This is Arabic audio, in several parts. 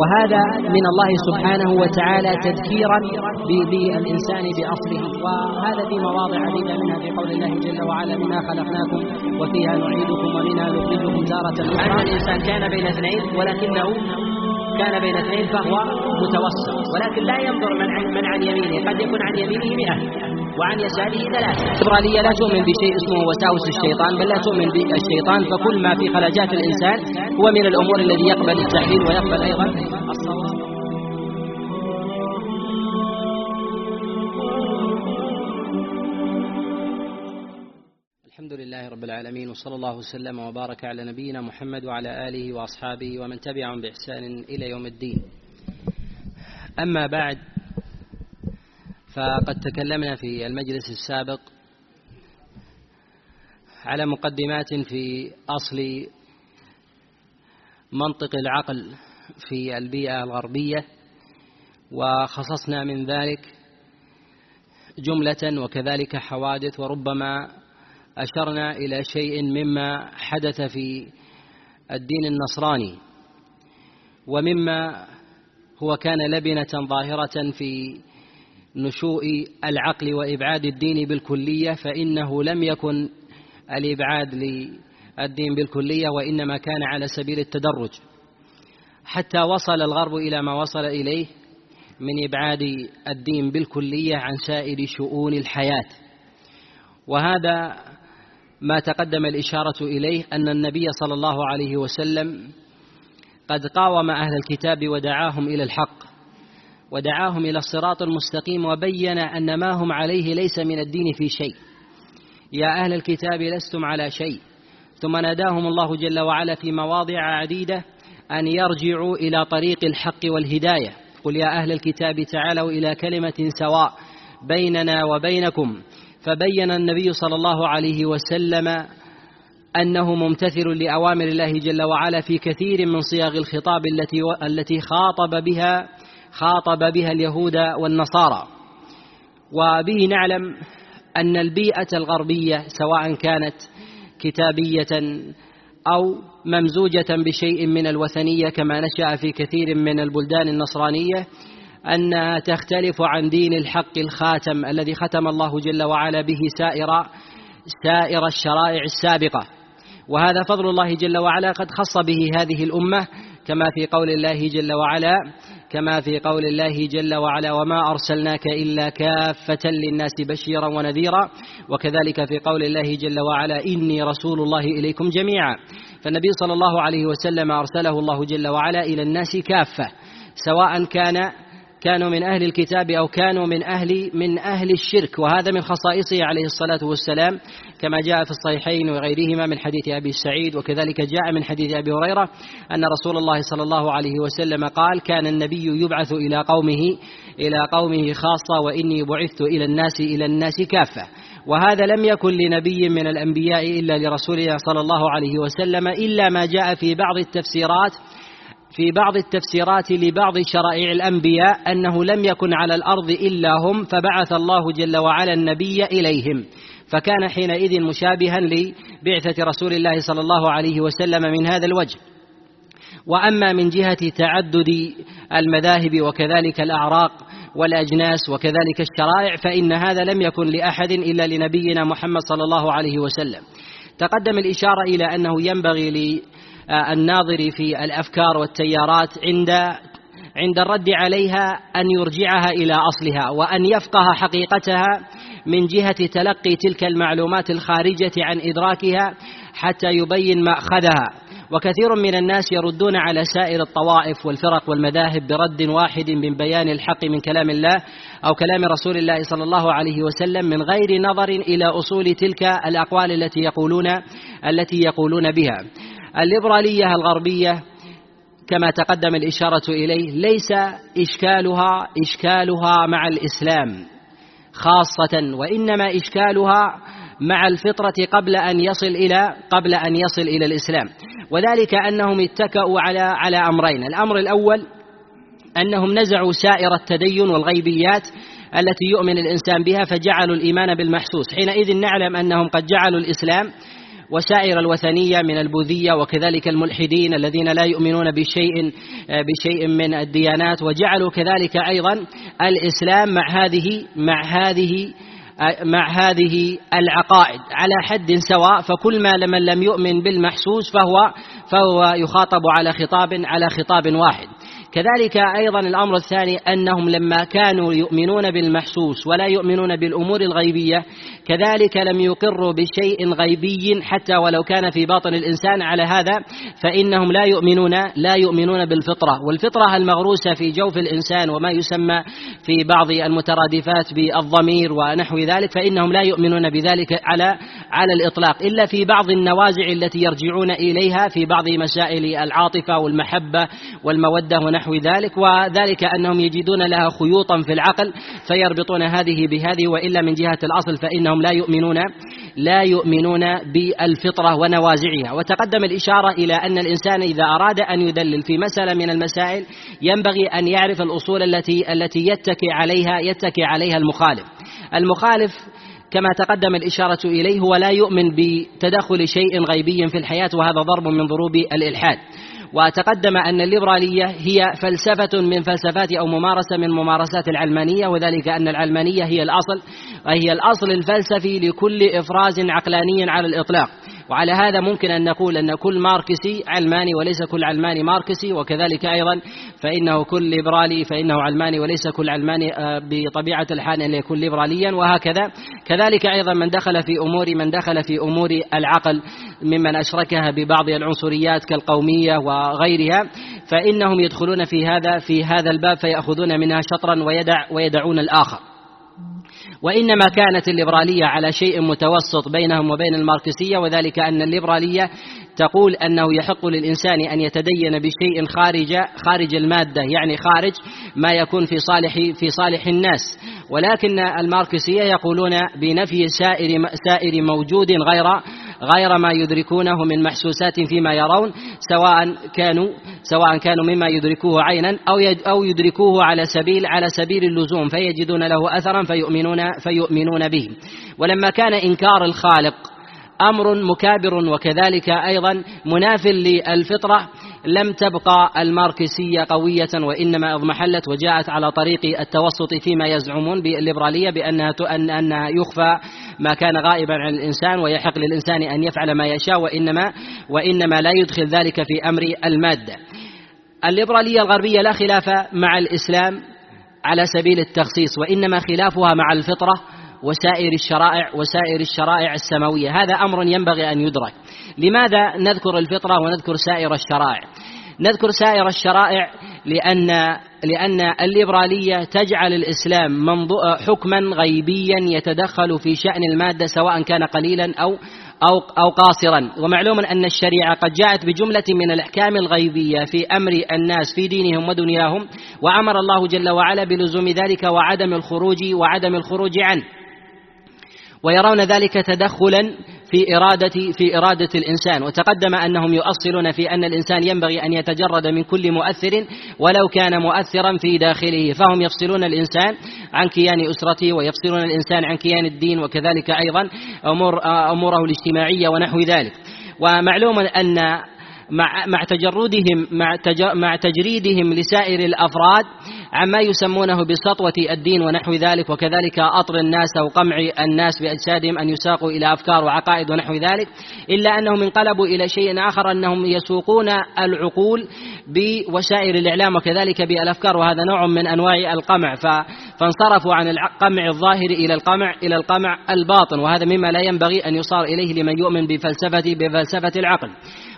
وهذا من الله سبحانه وتعالى تذكيرا بالإنسان بأصله. وهذا في مواضع عديدة منها في قول الله جل وعلا منها خلقناكم وفيها نعيدكم ومنها نخرجكم تارة أخرى الإنسان كان بين اثنين ولكنه كان بين اثنين فهو متوسط. ولكن لا ينظر من عن, من عن يمينه قد يكون عن يمينه مئة. وعن يساره ثلاثة الليبرالية لا تؤمن بشيء اسمه وساوس الشيطان بل لا تؤمن بالشيطان فكل ما في خلجات الإنسان هو من الأمور الذي يقبل التحليل ويقبل أيضا الصواب الحمد لله رب العالمين وصلى الله وسلم وبارك على نبينا محمد وعلى آله وأصحابه ومن تبعهم بإحسان إلى يوم الدين. أما بعد فقد تكلمنا في المجلس السابق على مقدمات في أصل منطق العقل في البيئة الغربية وخصصنا من ذلك جملة وكذلك حوادث وربما أشرنا إلى شيء مما حدث في الدين النصراني ومما هو كان لبنة ظاهرة في نشوء العقل وإبعاد الدين بالكلية فإنه لم يكن الإبعاد للدين بالكلية وإنما كان على سبيل التدرج. حتى وصل الغرب إلى ما وصل إليه من إبعاد الدين بالكلية عن سائر شؤون الحياة. وهذا ما تقدم الإشارة إليه أن النبي صلى الله عليه وسلم قد قاوم أهل الكتاب ودعاهم إلى الحق. ودعاهم إلى الصراط المستقيم وبين أن ما هم عليه ليس من الدين في شيء. يا أهل الكتاب لستم على شيء. ثم ناداهم الله جل وعلا في مواضع عديدة أن يرجعوا إلى طريق الحق والهداية. قل يا أهل الكتاب تعالوا إلى كلمة سواء بيننا وبينكم. فبين النبي صلى الله عليه وسلم أنه ممتثل لأوامر الله جل وعلا في كثير من صياغ الخطاب التي خاطب بها خاطب بها اليهود والنصارى. وبه نعلم أن البيئة الغربية سواء كانت كتابية أو ممزوجة بشيء من الوثنية كما نشأ في كثير من البلدان النصرانية أنها تختلف عن دين الحق الخاتم الذي ختم الله جل وعلا به سائر سائر الشرائع السابقة. وهذا فضل الله جل وعلا قد خص به هذه الأمة كما في قول الله جل وعلا كما في قول الله جل وعلا وما أرسلناك إلا كافة للناس بشيرا ونذيرا وكذلك في قول الله جل وعلا إني رسول الله إليكم جميعا. فالنبي صلى الله عليه وسلم أرسله الله جل وعلا إلى الناس كافة سواء كان كانوا من أهل الكتاب أو كانوا من أهل من أهل الشرك. وهذا من خصائصه عليه الصلاة والسلام كما جاء في الصحيحين وغيرهما من حديث أبي سعيد وكذلك جاء من حديث أبي هريرة أن رسول الله صلى الله عليه وسلم قال كان النبي يبعث إلى قومه إلى قومه خاصة وإني بعثت إلى الناس إلى الناس كافة. وهذا لم يكن لنبي من الأنبياء إلا لرسوله صلى الله عليه وسلم إلا ما جاء في بعض التفسيرات في بعض التفسيرات لبعض شرائع الأنبياء أنه لم يكن على الأرض إلا هم فبعث الله جل وعلا النبي إليهم. فكان حينئذ مشابها لبعثة رسول الله صلى الله عليه وسلم من هذا الوجه. وأما من جهة تعدد المذاهب وكذلك الأعراق والأجناس وكذلك الشرائع فإن هذا لم يكن لأحد إلا لنبينا محمد صلى الله عليه وسلم. تقدم الإشارة إلى أنه ينبغي الناظر في الأفكار والتيارات عند عند الرد عليها أن يرجعها إلى أصلها وأن يفقه حقيقتها من جهة تلقي تلك المعلومات الخارجة عن إدراكها حتى يبين مأخذها. وكثير من الناس يردون على سائر الطوائف والفرق والمذاهب برد واحد من بيان الحق من كلام الله أو كلام رسول الله صلى الله عليه وسلم من غير نظر إلى أصول تلك الأقوال التي يقولون التي يقولون بها. الليبرالية الغربية كما تقدم الإشارة إليه ليس إشكالها إشكالها مع الإسلام خاصة وإنما إشكالها مع الفطرة قبل أن يصل إلى قبل أن يصل إلى الإسلام وذلك أنهم اتكأوا على على أمرين الأمر الأول أنهم نزعوا سائر التدين والغيبيات التي يؤمن الإنسان بها فجعلوا الإيمان بالمحسوس حينئذ نعلم أنهم قد جعلوا الإسلام وسائر الوثنية من البوذية وكذلك الملحدين الذين لا يؤمنون بشيء بشيء من الديانات. وجعلوا كذلك أيضا الإسلام مع هذه مع هذه مع هذه العقائد. على حد سواء فكل ما من لم يؤمن بالمحسوس فهو فهو يخاطب على خطاب على خطاب واحد. كذلك أيضا الأمر الثاني أنهم لما كانوا يؤمنون بالمحسوس ولا يؤمنون بالأمور الغيبية كذلك لم يقروا بشيء غيبي حتى ولو كان في باطن الإنسان على هذا فإنهم لا يؤمنون لا يؤمنون بالفطرة. والفطرة المغروسة في جوف الإنسان وما يسمى في بعض المترادفات بالضمير ونحو ذلك فإنهم لا يؤمنون بذلك على على الإطلاق. إلا في بعض النوازع التي يرجعون إليها في بعض مسائل العاطفة والمحبة والمودة ونحو ذلك وذلك أنهم يجدون لها خيوطا في العقل فيربطون هذه بهذه وإلا من جهة الأصل فإنهم لا يؤمنون لا يؤمنون بالفطرة ونوازعها وتقدم الإشارة إلى أن الإنسان إذا أراد أن يدلل في مسألة من المسائل ينبغي أن يعرف الأصول التي التي يتكي عليها يتكي عليها المخالف. المخالف كما تقدم الإشارة إليه هو لا يؤمن بتدخل شيء غيبي في الحياة وهذا ضرب من ضروب الإلحاد. وتقدم أن الليبرالية هي فلسفة من فلسفات أو ممارسة من ممارسات العلمانية وذلك أن العلمانية هي الأصل وهي الأصل الفلسفي لكل إفراز عقلاني على الإطلاق. وعلى هذا ممكن أن نقول أن كل ماركسي علماني وليس كل علماني ماركسي وكذلك أيضا فإنه كل ليبرالي فإنه علماني وليس كل علماني آه، بطبيعة الحال أن يكون ليبراليا وهكذا. كذلك أيضا من دخل في أمور من دخل في أمور العقل ممن أشركها ببعض العنصريات كالقومية وغيرها فإنهم يدخلون في هذا في هذا الباب فيأخذون منها شطرا ويدع ويدعون الآخر. وإنما كانت الليبرالية على شيء متوسط بينهم وبين الماركسية وذلك أن الليبرالية تقول أنه يحق للإنسان أن يتدين بشيء خارج خارج المادة يعني خارج ما يكون في صالح في صالح الناس. ولكن الماركسية يقولون بنفي سائر سائر موجود غير غير ما يدركونه من محسوسات فيما يرون سواء كانوا سواء كانوا مما يدركوه عينا أو أو يدركوه على سبيل على سبيل اللزوم فيجدون له أثرا فيؤمنون فيؤمنون به. ولما كان إنكار الخالق أمر مكابر وكذلك أيضا مناف للفطرة لم تبقى الماركسية قوية وإنما اضمحلت وجاءت على طريق التوسط فيما يزعمون بالليبرالية بأنها أن أنها يخفى ما كان غائبا عن الإنسان ويحق للإنسان أن يفعل ما يشاء وإنما وإنما لا يدخل ذلك في أمر المادة الليبرالية الغربية لا خلاف مع الإسلام على سبيل التخصيص وإنما خلافها مع الفطرة وسائر الشرائع وسائر الشرائع السماوية. هذا أمر ينبغي أن يدرك. لماذا نذكر الفطرة ونذكر سائر الشرائع؟ نذكر سائر الشرائع لأن لأن الليبرالية تجعل الإسلام حكما غيبيا يتدخل في شأن المادة سواء كان قليلا أو أو أو قاصرا. ومعلوم أن الشريعة قد جاءت بجملة من الأحكام الغيبية في أمر الناس في دينهم ودنياهم وأمر الله جل وعلا بلزوم ذلك وعدم الخروج وعدم الخروج عنه. ويرون ذلك تدخلا في إرادة في إرادة الإنسان. وتقدم أنهم يؤصلون في أن الإنسان ينبغي أن يتجرد من كل مؤثر ولو كان مؤثرا في داخله. فهم يفصلون الإنسان عن كيان أسرته ويفصلون الإنسان عن كيان الدين وكذلك أيضا أمور أموره الاجتماعية ونحو ذلك. ومعلوم أن مع مع تجردهم مع مع تجريدهم لسائر الأفراد عما يسمونه بسطوة الدين ونحو ذلك وكذلك أطر الناس أو قمع الناس بأجسادهم أن يساقوا إلى أفكار وعقائد ونحو ذلك إلا أنهم انقلبوا إلى شيء آخر أنهم يسوقون العقول بوسائل الإعلام وكذلك بالأفكار وهذا نوع من أنواع القمع فانصرفوا عن القمع الظاهر إلى القمع إلى القمع الباطن وهذا مما لا ينبغي أن يصار إليه لمن يؤمن بفلسفة بفلسفة العقل.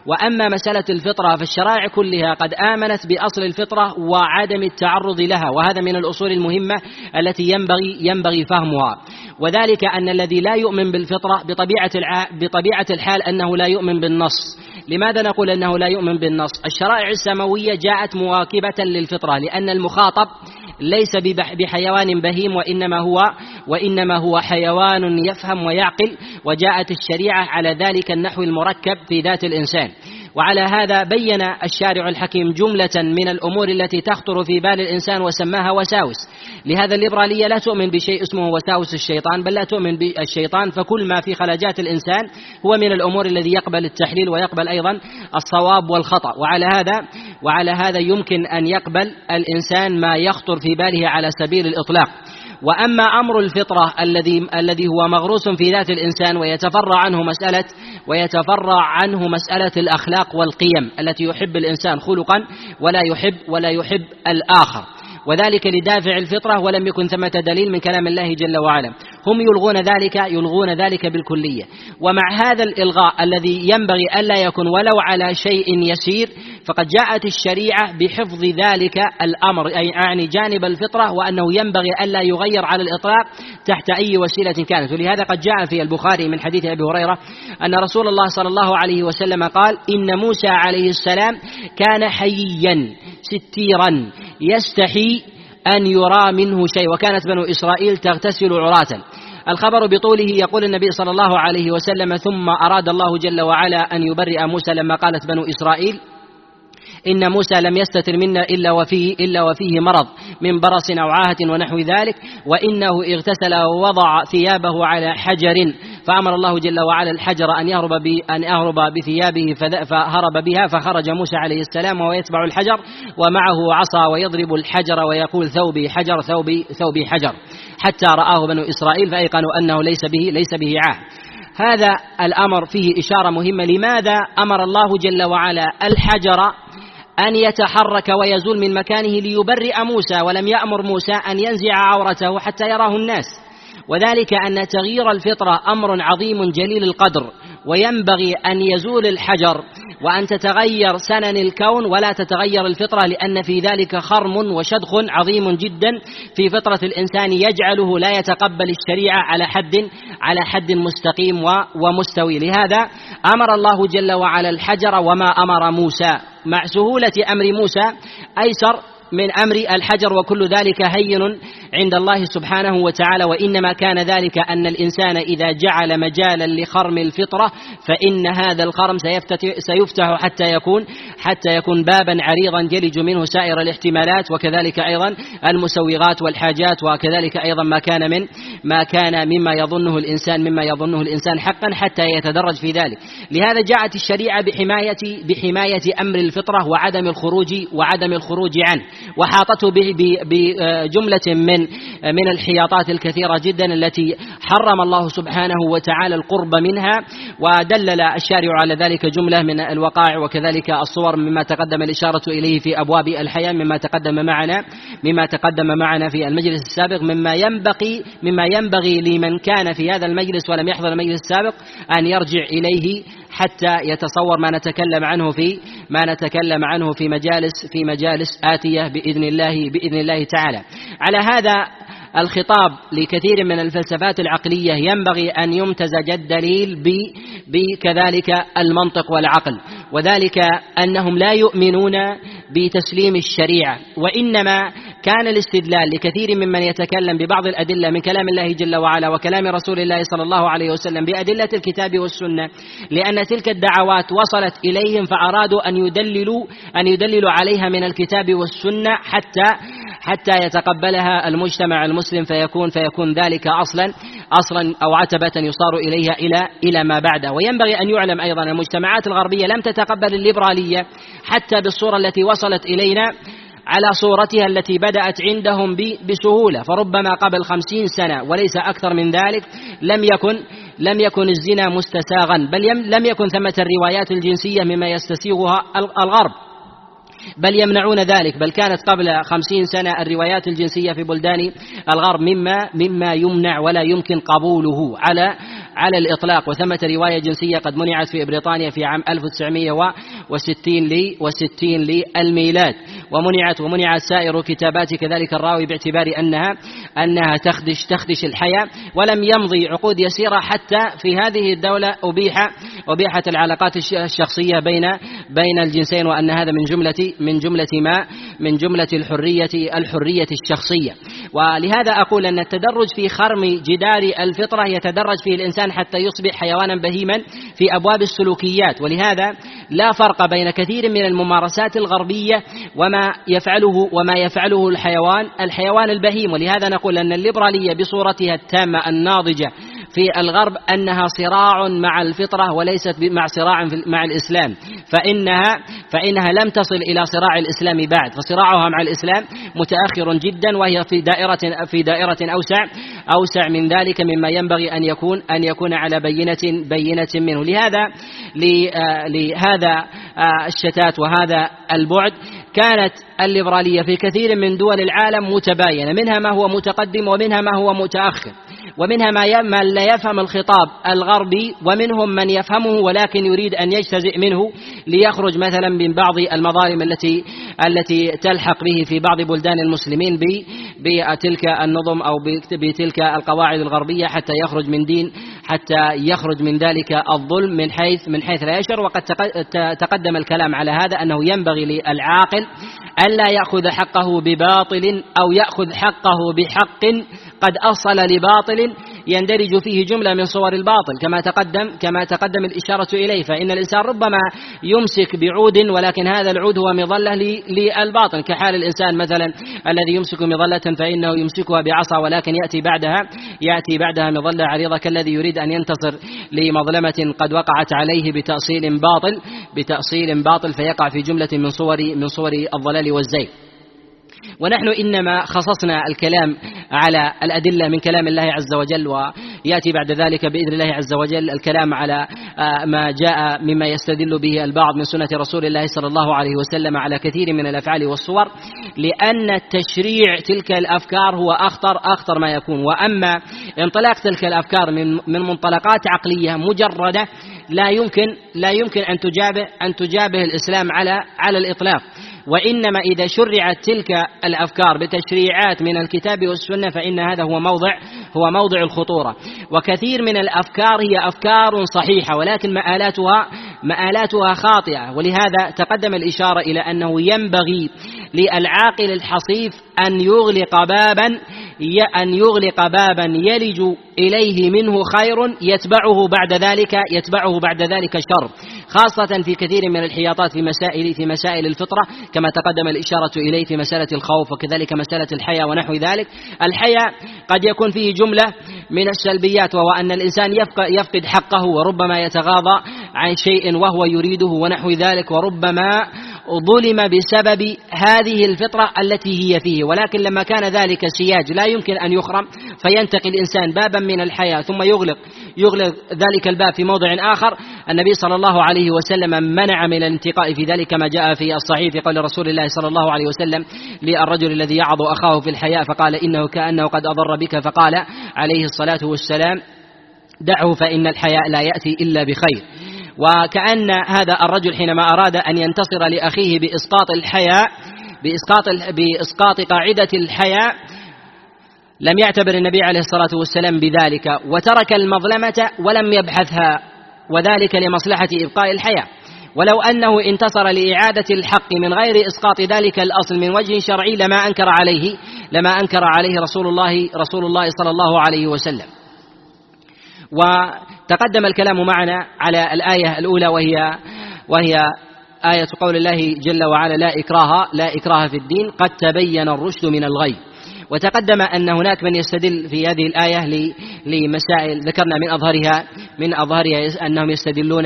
وأما مسألة الفطرة فالشرائع كلها قد آمنت بأصل الفطرة وعدم التعرض لها وهذا من الأصول المهمة التي ينبغي ينبغي فهمها. وذلك أن الذي لا يؤمن بالفطرة بطبيعة بطبيعة الحال أنه لا يؤمن بالنص. لماذا نقول أنه لا يؤمن بالنص؟ الشرائع السماوية جاءت مواكبة للفطرة لأن المخاطب ليس بحيوان بهيم وإنما هو وإنما هو حيوان يفهم ويعقل وجاءت الشريعة على ذلك النحو المركب في ذات الإنسان. وعلى هذا بين الشارع الحكيم جملة من الأمور التي تخطر في بال الإنسان وسماها وساوس. لهذا الليبرالية لا تؤمن بشيء اسمه وساوس الشيطان بل لا تؤمن بالشيطان فكل ما في خلاجات الإنسان هو من الأمور الذي يقبل التحليل ويقبل أيضا الصواب والخطأ. وعلى هذا وعلى هذا يمكن أن يقبل الإنسان ما يخطر في باله على سبيل الإطلاق. وأما أمر الفطرة الذي الذي هو مغروس في ذات الإنسان ويتفرع عنه مسألة ويتفرع عنه مسألة الأخلاق والقيم التي يحب الإنسان خلقا ولا يحب ولا يحب الآخر. وذلك لدافع الفطرة ولم يكن ثمة دليل من كلام الله جل وعلا. هم يلغون ذلك يلغون ذلك بالكلية. ومع هذا الإلغاء الذي ينبغي ألا يكون ولو على شيء يسير فقد جاءت الشريعة بحفظ ذلك الأمر أي يعني جانب الفطرة وأنه ينبغي ألا يغير على الإطلاق تحت أي وسيلة كانت. ولهذا قد جاء في البخاري من حديث أبي هريرة أن رسول الله صلى الله عليه وسلم قال إن موسى عليه السلام كان حييا ستيرا يستحي أن يرى منه شيء وكانت بنو إسرائيل تغتسل عراة. الخبر بطوله يقول النبي صلى الله عليه وسلم ثم أراد الله جل وعلا أن يبرئ موسى لما قالت بنو إسرائيل إن موسى لم يستتر منا إلا وفيه إلا وفيه مرض من برص أو عاهة ونحو ذلك وإنه اغتسل ووضع ثيابه على حجر فأمر الله جل وعلا الحجر أن يهرب أن يهرب بثيابه فهرب بها فخرج موسى عليه السلام وهو يتبع الحجر ومعه عصا ويضرب الحجر ويقول ثوبي حجر ثوبي ثوبي حجر حتى رآه بنو إسرائيل فأيقنوا أنه ليس به ليس به عاه هذا الأمر فيه إشارة مهمة لماذا أمر الله جل وعلا الحجر أن يتحرك ويزول من مكانه ليبرئ موسى ولم يأمر موسى أن ينزع عورته حتى يراه الناس. وذلك أن تغيير الفطرة أمر عظيم جليل القدر. وينبغي أن يزول الحجر وأن تتغير سنن الكون ولا تتغير الفطرة لأن في ذلك خرم وشدخ عظيم جدا في فطرة الإنسان يجعله لا يتقبل الشريعة على حد على حد مستقيم ومستوي. لهذا أمر الله جل وعلا الحجر وما أمر موسى. مع سهولة أمر موسى أيسر من أمر الحجر وكل ذلك هين عند الله سبحانه وتعالى وإنما كان ذلك أن الإنسان إذا جعل مجالا لخرم الفطرة فإن هذا الخرم سيفتح حتى يكون حتى يكون بابا عريضا يلج منه سائر الاحتمالات وكذلك أيضا المسوغات والحاجات وكذلك أيضا ما كان من ما كان مما يظنه الإنسان مما يظنه الإنسان حقا حتى يتدرج في ذلك. لهذا جاءت الشريعة بحماية بحماية أمر الفطرة وعدم الخروج وعدم الخروج عنه. وحاطته بجملة من من الحياطات الكثيرة جدا التي حرم الله سبحانه وتعالى القرب منها ودلل الشارع على ذلك جملة من الوقائع وكذلك الصور مما تقدم الإشارة إليه في أبواب الحياة مما تقدم معنا مما تقدم معنا في المجلس السابق مما ينبغي مما ينبغي لمن كان في هذا المجلس ولم يحضر المجلس السابق أن يرجع إليه حتى يتصور ما نتكلم عنه في ما نتكلم عنه في مجالس في مجالس آتية بإذن الله بإذن الله تعالى. على هذا الخطاب لكثير من الفلسفات العقلية ينبغي أن يمتزج الدليل بكذلك المنطق والعقل. وذلك أنهم لا يؤمنون بتسليم الشريعة. وإنما كان الاستدلال لكثير ممن يتكلم ببعض الأدلة من كلام الله جل وعلا وكلام رسول الله صلى الله عليه وسلم بأدلة الكتاب والسنة لأن تلك الدعوات وصلت إليهم فأرادوا أن يدللوا أن يدللوا عليها من الكتاب والسنة حتى حتى يتقبلها المجتمع المسلم فيكون فيكون ذلك أصلا أصلا أو عتبة يصار إليها إلى إلى ما بعده. وينبغي أن يعلم أيضا المجتمعات الغربية لم تتقبل الليبرالية حتى بالصورة التي وصلت إلينا على صورتها التي بدأت عندهم بسهولة. فربما قبل خمسين سنة وليس أكثر من ذلك لم يكن لم يكن الزنا مستساغا بل لم يكن ثمة الروايات الجنسية مما يستسيغها الغرب. بل يمنعون ذلك. بل كانت قبل خمسين سنة الروايات الجنسية في بلدان الغرب مما مما يمنع ولا يمكن قبوله على على الإطلاق. وثمة رواية جنسية قد منعت في بريطانيا في عام 1960 لي وستين للميلاد. ومنعت ومنعت سائر كتابات كذلك الراوي باعتبار أنها أنها تخدش تخدش الحياة. ولم يمضي عقود يسيرة حتى في هذه الدولة أبيح أبيحت العلاقات الشخصية بين بين الجنسين وأن هذا من جملة من جملة ما من جملة الحرية الحرية الشخصية. ولهذا أقول أن التدرج في خرم جدار الفطرة يتدرج فيه الإنسان الإنسان حتى يصبح حيوانا بهيما في أبواب السلوكيات. ولهذا لا فرق بين كثير من الممارسات الغربية وما يفعله وما يفعله الحيوان الحيوان البهيم. ولهذا نقول أن الليبرالية بصورتها التامة الناضجة في الغرب أنها صراع مع الفطرة وليست مع صراع مع الإسلام. فإنها فإنها لم تصل إلى صراع الإسلام بعد. فصراعها مع الإسلام متأخر جدا وهي في دائرة في دائرة أوسع أوسع من ذلك مما ينبغي أن يكون أن يكون على بينة بينة منه. لهذا لهذا الشتات وهذا البعد كانت الليبرالية في كثير من دول العالم متباينة. منها ما هو متقدم ومنها ما هو متأخر. ومنها ما من لا يفهم الخطاب الغربي ومنهم من يفهمه ولكن يريد أن يجتزئ منه ليخرج مثلا من بعض المظالم التي التي تلحق به في بعض بلدان المسلمين بتلك النظم أو بتلك القواعد الغربية حتى يخرج من دين حتى يخرج من ذلك الظلم من حيث من حيث لا يشعر. وقد تقدم الكلام على هذا أنه ينبغي للعاقل ألا يأخذ حقه بباطل أو يأخذ حقه بحق قد أصل لباطل يندرج فيه جملة من صور الباطل كما تقدم كما تقدم الإشارة إليه فإن الإنسان ربما يمسك بعود ولكن هذا العود هو مظلة للباطل. كحال الإنسان مثلا الذي يمسك مظلة فإنه يمسكها بعصا ولكن يأتي بعدها يأتي بعدها مظلة عريضة كالذي يريد أن ينتصر لمظلمة قد وقعت عليه بتأصيل باطل بتأصيل باطل فيقع في جملة من صور من صور الضلال والزيف ونحن إنما خصصنا الكلام على الأدلة من كلام الله عز وجل ويأتي بعد ذلك بإذن الله عز وجل الكلام على آه، ما جاء مما يستدل به البعض من سنة رسول الله صلى الله عليه وسلم على كثير من الأفعال والصور لأن تشريع تلك الأفكار هو أخطر أخطر ما يكون. وأما انطلاق تلك الأفكار من من منطلقات عقلية مجردة لا يمكن لا يمكن أن تجابه أن تجابه الإسلام على على الإطلاق. وإنما إذا شرعت تلك الأفكار بتشريعات من الكتاب والسنة فإن هذا هو موضع هو موضع الخطورة. وكثير من الأفكار هي أفكار صحيحة ولكن مآلاتها مآلاتها خاطئة. ولهذا تقدم الإشارة إلى أنه ينبغي للعاقل الحصيف أن يغلق بابا أن يغلق بابا يلج إليه منه خير يتبعه بعد ذلك يتبعه بعد ذلك شر. خاصة في كثير من الحياطات في مسائل في مسائل الفطرة كما تقدم الإشارة إليه في مسألة الخوف وكذلك مسألة الحياة ونحو ذلك. الحياة قد يكون فيه جملة من السلبيات وهو أن الإنسان يفقد حقه وربما يتغاضى عن شيء وهو يريده ونحو ذلك وربما ظلم بسبب هذه الفطرة التي هي فيه. ولكن لما كان ذلك سياج لا يمكن أن يخرم. فينتقي الإنسان بابا من الحياة ثم يغلق يغلق ذلك الباب في موضع آخر. النبي صلى الله عليه وسلم منع من الانتقاء في ذلك كما جاء في الصحيح في قول رسول الله صلى الله عليه وسلم للرجل الذي يعظ أخاه في الحياة فقال إنه كأنه قد أضر بك. فقال عليه الصلاة والسلام دعه فإن الحياء لا يأتي إلا بخير. وكأن هذا الرجل حينما أراد أن ينتصر لأخيه بإسقاط الحياء بإسقاط بإسقاط قاعدة الحياء لم يعتبر النبي عليه الصلاة والسلام بذلك وترك المظلمة ولم يبحثها وذلك لمصلحة إبقاء الحياة. ولو أنه انتصر لإعادة الحق من غير إسقاط ذلك الأصل من وجه شرعي لما أنكر عليه لما أنكر عليه رسول الله رسول الله صلى الله عليه وسلم. وتقدم الكلام معنا على الآية الأولى وهي وهي آية قول الله جل وعلا لا إكراه لا إكراه في الدين قد تبين الرشد من الغي. وتقدم أن هناك من يستدل في هذه الآية لمسائل ذكرنا من أظهرها من أظهرها أنهم يستدلون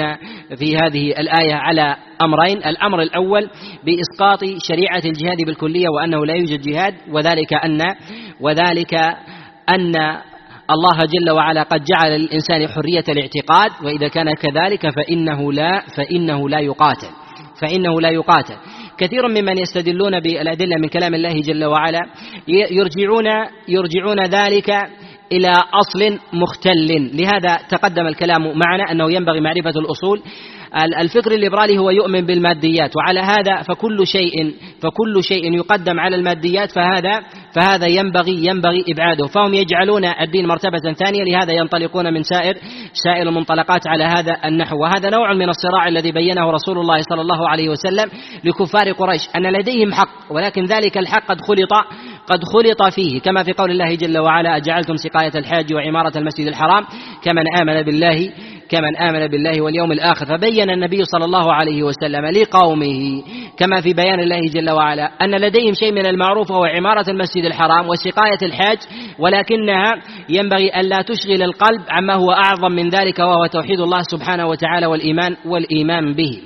في هذه الآية على أمرين. الأمر الأول بإسقاط شريعة الجهاد بالكلية وأنه لا يوجد جهاد وذلك أن وذلك أن الله جل وعلا قد جعل للإنسان حرية الاعتقاد وإذا كان كذلك فإنه لا فإنه لا يقاتل فإنه لا يقاتل. كثير ممن يستدلون بالأدلة من كلام الله جل وعلا يرجعون يرجعون ذلك إلى أصل مختل. لهذا تقدم الكلام معنا أنه ينبغي معرفة الأصول. الفكر الليبرالي هو يؤمن بالماديات وعلى هذا فكل شيء فكل شيء يقدم على الماديات فهذا فهذا ينبغي ينبغي إبعاده. فهم يجعلون الدين مرتبة ثانية لهذا ينطلقون من سائر سائر المنطلقات على هذا النحو. وهذا نوع من الصراع الذي بينه رسول الله صلى الله عليه وسلم لكفار قريش أن لديهم حق ولكن ذلك الحق قد خلط قد خلط فيه. كما في قول الله جل وعلا أجعلتم سقاية الحاج وعمارة المسجد الحرام كمن آمن بالله كمن آمن بالله واليوم الآخر فبين النبي صلى الله عليه وسلم لقومه كما في بيان الله جل وعلا أن لديهم شيء من المعروف وهو عمارة المسجد الحرام وسقاية الحاج ولكنها ينبغي ألا تشغل القلب عما هو أعظم من ذلك وهو توحيد الله سبحانه وتعالى والإيمان والإيمان به.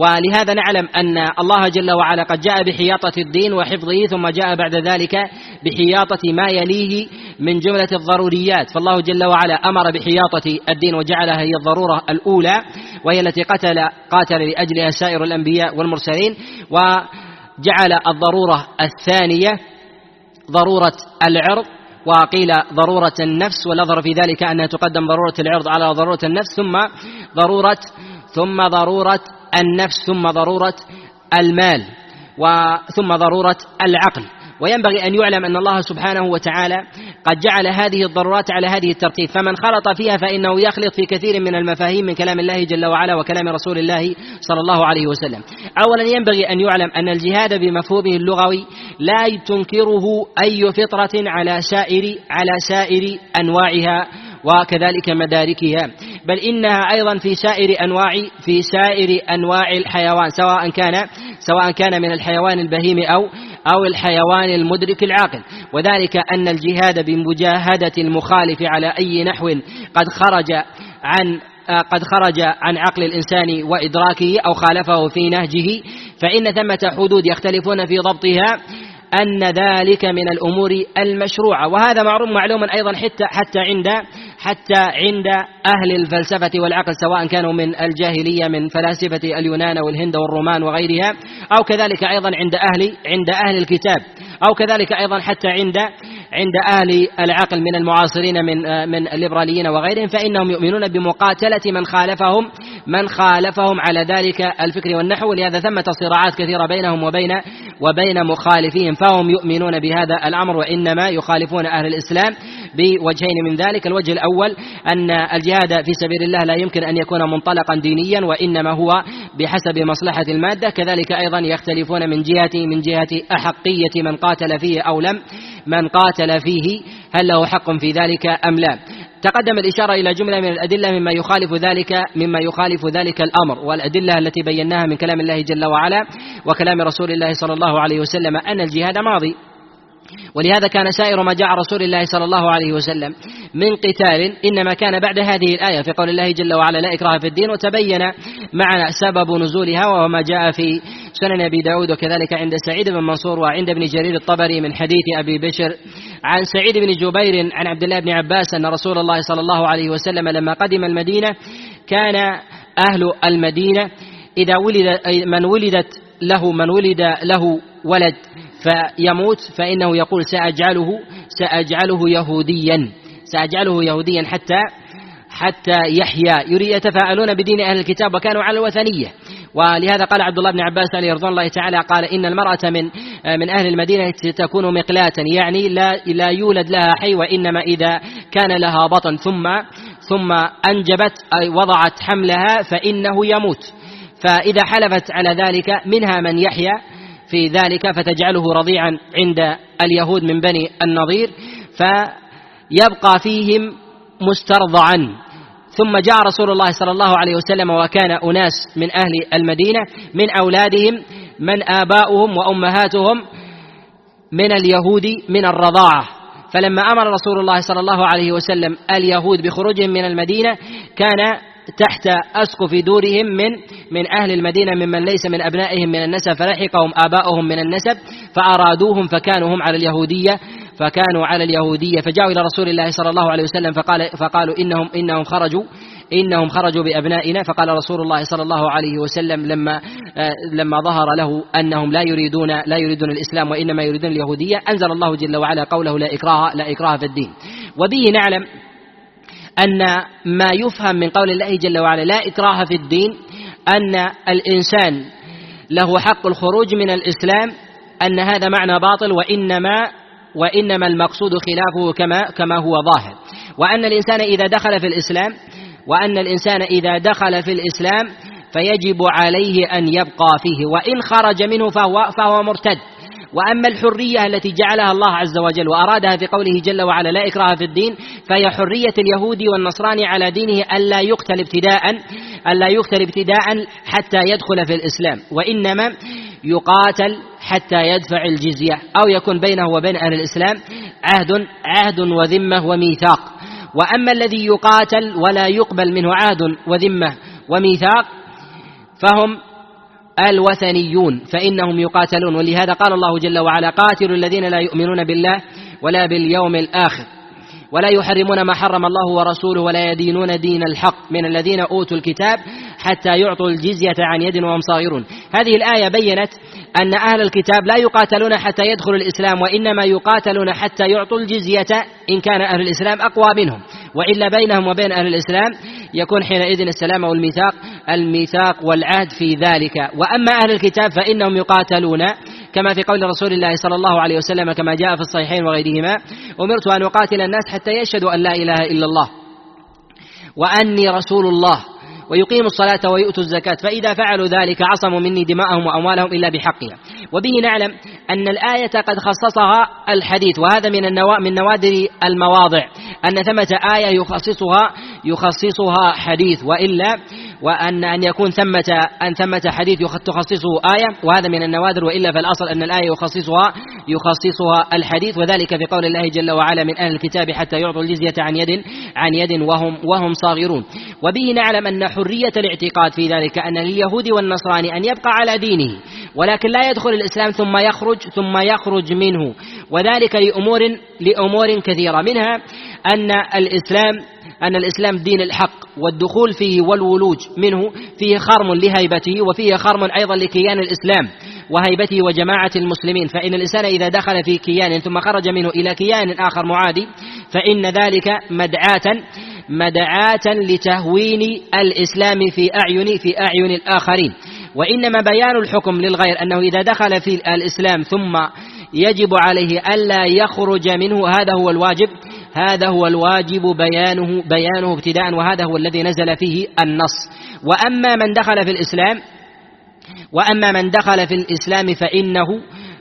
ولهذا نعلم أن الله جل وعلا قد جاء بحياطة الدين وحفظه ثم جاء بعد ذلك بحياطة ما يليه من جملة الضروريات. فالله جل وعلا أمر بحياطة الدين وجعلها هي الضرورة الأولى وهي التي قتل قاتل لأجلها سائر الأنبياء والمرسلين وجعل الضرورة الثانية ضرورة العرض وقيل ضرورة النفس والنظر في ذلك أنها تقدم ضرورة العرض على ضرورة النفس ثم ضرورة ثم ضرورة النفس ثم ضرورة المال وثم ضرورة العقل. وينبغي أن يعلم أن الله سبحانه وتعالى قد جعل هذه الضرورات على هذه الترتيب. فمن خلط فيها فإنه يخلط في كثير من المفاهيم من كلام الله جل وعلا وكلام رسول الله صلى الله عليه وسلم. أولا ينبغي أن يعلم أن الجهاد بمفهومه اللغوي لا تنكره أي فطرة على سائر على سائر أنواعها وكذلك مداركها. بل إنها أيضا في سائر أنواع في سائر أنواع الحيوان سواء كان سواء كان من الحيوان البهيم أو أو الحيوان المدرك العاقل. وذلك أن الجهاد بمجاهدة المخالف على أي نحو قد خرج عن قد خرج عن عقل الإنسان وإدراكه أو خالفه في نهجه فإن ثمة حدود يختلفون في ضبطها أن ذلك من الأمور المشروعة. وهذا معروف معلوم أيضا حتى حتى عند حتى عند أهل الفلسفة والعقل سواء كانوا من الجاهلية من فلاسفة اليونان والهند والرومان وغيرها أو كذلك أيضا عند أهل عند أهل الكتاب أو كذلك أيضا حتى عند عند أهل العقل من المعاصرين من من الليبراليين وغيرهم فإنهم يؤمنون بمقاتلة من خالفهم من خالفهم على ذلك الفكر والنحو. ولهذا ثمة صراعات كثيرة بينهم وبين وبين مخالفيهم فهم يؤمنون بهذا الأمر وإنما يخالفون أهل الإسلام بوجهين من ذلك. الوجه الأول أن الجهاد في سبيل الله لا يمكن أن يكون منطلقا دينيا وإنما هو بحسب مصلحة المادة. كذلك أيضا يختلفون من جهة من جهة أحقية من قاتل فيه أو لم. من قاتل فيه هل له حق في ذلك أم لا؟ تقدم الإشارة إلى جملة من الأدلة مما يخالف ذلك مما يخالف ذلك الأمر والأدلة التي بيناها من كلام الله جل وعلا وكلام رسول الله صلى الله عليه وسلم أن الجهاد ماضي. ولهذا كان سائر ما جاء رسول الله صلى الله عليه وسلم من قتال إنما كان بعد هذه الآية في قول الله جل وعلا لا إكراه في الدين وتبين معنا سبب نزولها وهو ما جاء في سنن أبي داود وكذلك عند سعيد بن منصور وعند ابن جرير الطبري من حديث أبي بشر عن سعيد بن جبير عن عبد الله بن عباس أن رسول الله صلى الله عليه وسلم لما قدم المدينة كان أهل المدينة إذا ولد من ولدت له من ولد له ولد فيموت فإنه يقول سأجعله سأجعله يهوديا سأجعله يهوديا حتى حتى يحيا. يريد يتفاءلون بدين أهل الكتاب وكانوا على الوثنية. ولهذا قال عبد الله بن عباس عليه رضوان الله تعالى قال إن المرأة من من أهل المدينة تكون مقلاة يعني لا لا يولد لها حي وإنما إذا كان لها بطن ثم ثم أنجبت أي وضعت حملها فإنه يموت. فإذا حلفت على ذلك منها من يحيا في ذلك فتجعله رضيعا عند اليهود من بني النضير فيبقى فيهم مسترضعا. ثم جاء رسول الله صلى الله عليه وسلم وكان أناس من أهل المدينة من أولادهم من آباؤهم وأمهاتهم من اليهود من الرضاعة. فلما أمر رسول الله صلى الله عليه وسلم اليهود بخروجهم من المدينة كان تحت أسقف دورهم من من أهل المدينة ممن ليس من أبنائهم من النسب فلحقهم آباؤهم من النسب فأرادوهم فكانوا هم على اليهودية فكانوا على اليهودية. فجاءوا إلى رسول الله صلى الله عليه وسلم فقال فقالوا إنهم إنهم خرجوا إنهم خرجوا بأبنائنا. فقال رسول الله صلى الله عليه وسلم لما آه، لما ظهر له أنهم لا يريدون لا يريدون الإسلام وإنما يريدون اليهودية أنزل الله جل وعلا قوله لا إكراه لا إكراه في الدين. وبه نعلم أن ما يفهم من قول الله جل وعلا لا إكراه في الدين أن الإنسان له حق الخروج من الإسلام أن هذا معنى باطل وإنما وإنما المقصود خلافه كما كما هو ظاهر. وأن الإنسان إذا دخل في الإسلام وأن الإنسان إذا دخل في الإسلام فيجب عليه أن يبقى فيه وإن خرج منه فهو فهو مرتد. وأما الحرية التي جعلها الله عز وجل وأرادها في قوله جل وعلا لا إكراه في الدين فهي حرية اليهودي والنصراني على دينه ألا يقتل ابتداء ألا يقتل ابتداء حتى يدخل في الإسلام وإنما يقاتل حتى يدفع الجزية أو يكون بينه وبين أهل الإسلام عهد عهد وذمة وميثاق. وأما الذي يقاتل ولا يقبل منه عهد وذمة وميثاق فهم الوثنيون فإنهم يقاتلون ولهذا قال الله جل وعلا قاتلوا الذين لا يؤمنون بالله ولا باليوم الآخر ولا يحرمون ما حرم الله ورسوله ولا يدينون دين الحق من الذين أوتوا الكتاب حتى يعطوا الجزية عن يد وهم صاغرون. هذه الآية بينت أن أهل الكتاب لا يقاتلون حتى يدخلوا الإسلام وإنما يقاتلون حتى يعطوا الجزية إن كان أهل الإسلام أقوى منهم وإلا بينهم وبين أهل الإسلام يكون حينئذ السلام والميثاق الميثاق والعهد في ذلك. وأما أهل الكتاب فإنهم يقاتلون كما في قول رسول الله صلى الله عليه وسلم كما جاء في الصحيحين وغيرهما أمرت أن أقاتل الناس حتى يشهدوا أن لا إله إلا الله وأني رسول الله ويقيموا الصلاة ويؤتوا الزكاة فإذا فعلوا ذلك عصموا مني دماءهم وأموالهم إلا بحقها وبه نعلم أن الآية قد خصصها الحديث وهذا من النوا من نوادر المواضع أن ثمة آية يخصصها يخصصها حديث وإلا وأن أن يكون ثمة أن ثمة حديث تخصصه آية وهذا من النوادر وإلا فالأصل أن الآية يخصصها يخصصها الحديث وذلك في قول الله جل وعلا من أهل الكتاب حتى يعطوا الجزية عن يد عن يد وهم وهم صاغرون. وبه نعلم أن حرية الاعتقاد في ذلك أن لليهود والنصراني أن يبقى على دينه ولكن لا يدخل الإسلام ثم يخرج ثم يخرج منه. وذلك لأمور لأمور كثيرة منها أن الإسلام أن الإسلام دين الحق والدخول فيه والولوج منه فيه خرم لهيبته وفيه خرم أيضا لكيان الإسلام وهيبته وجماعة المسلمين. فإن الإنسان إذا دخل في كيان ثم خرج منه إلى كيان آخر معادي فإن ذلك مدعاة مدعاة لتهوين الإسلام في أعين في أعين الآخرين. وإنما بيان الحكم للغير أنه إذا دخل في الإسلام ثم يجب عليه ألا يخرج منه هذا هو الواجب. هذا هو الواجب بيانه بيانه ابتداء وهذا هو الذي نزل فيه النص وأما من دخل في الإسلام وأما من دخل في الإسلام فإنه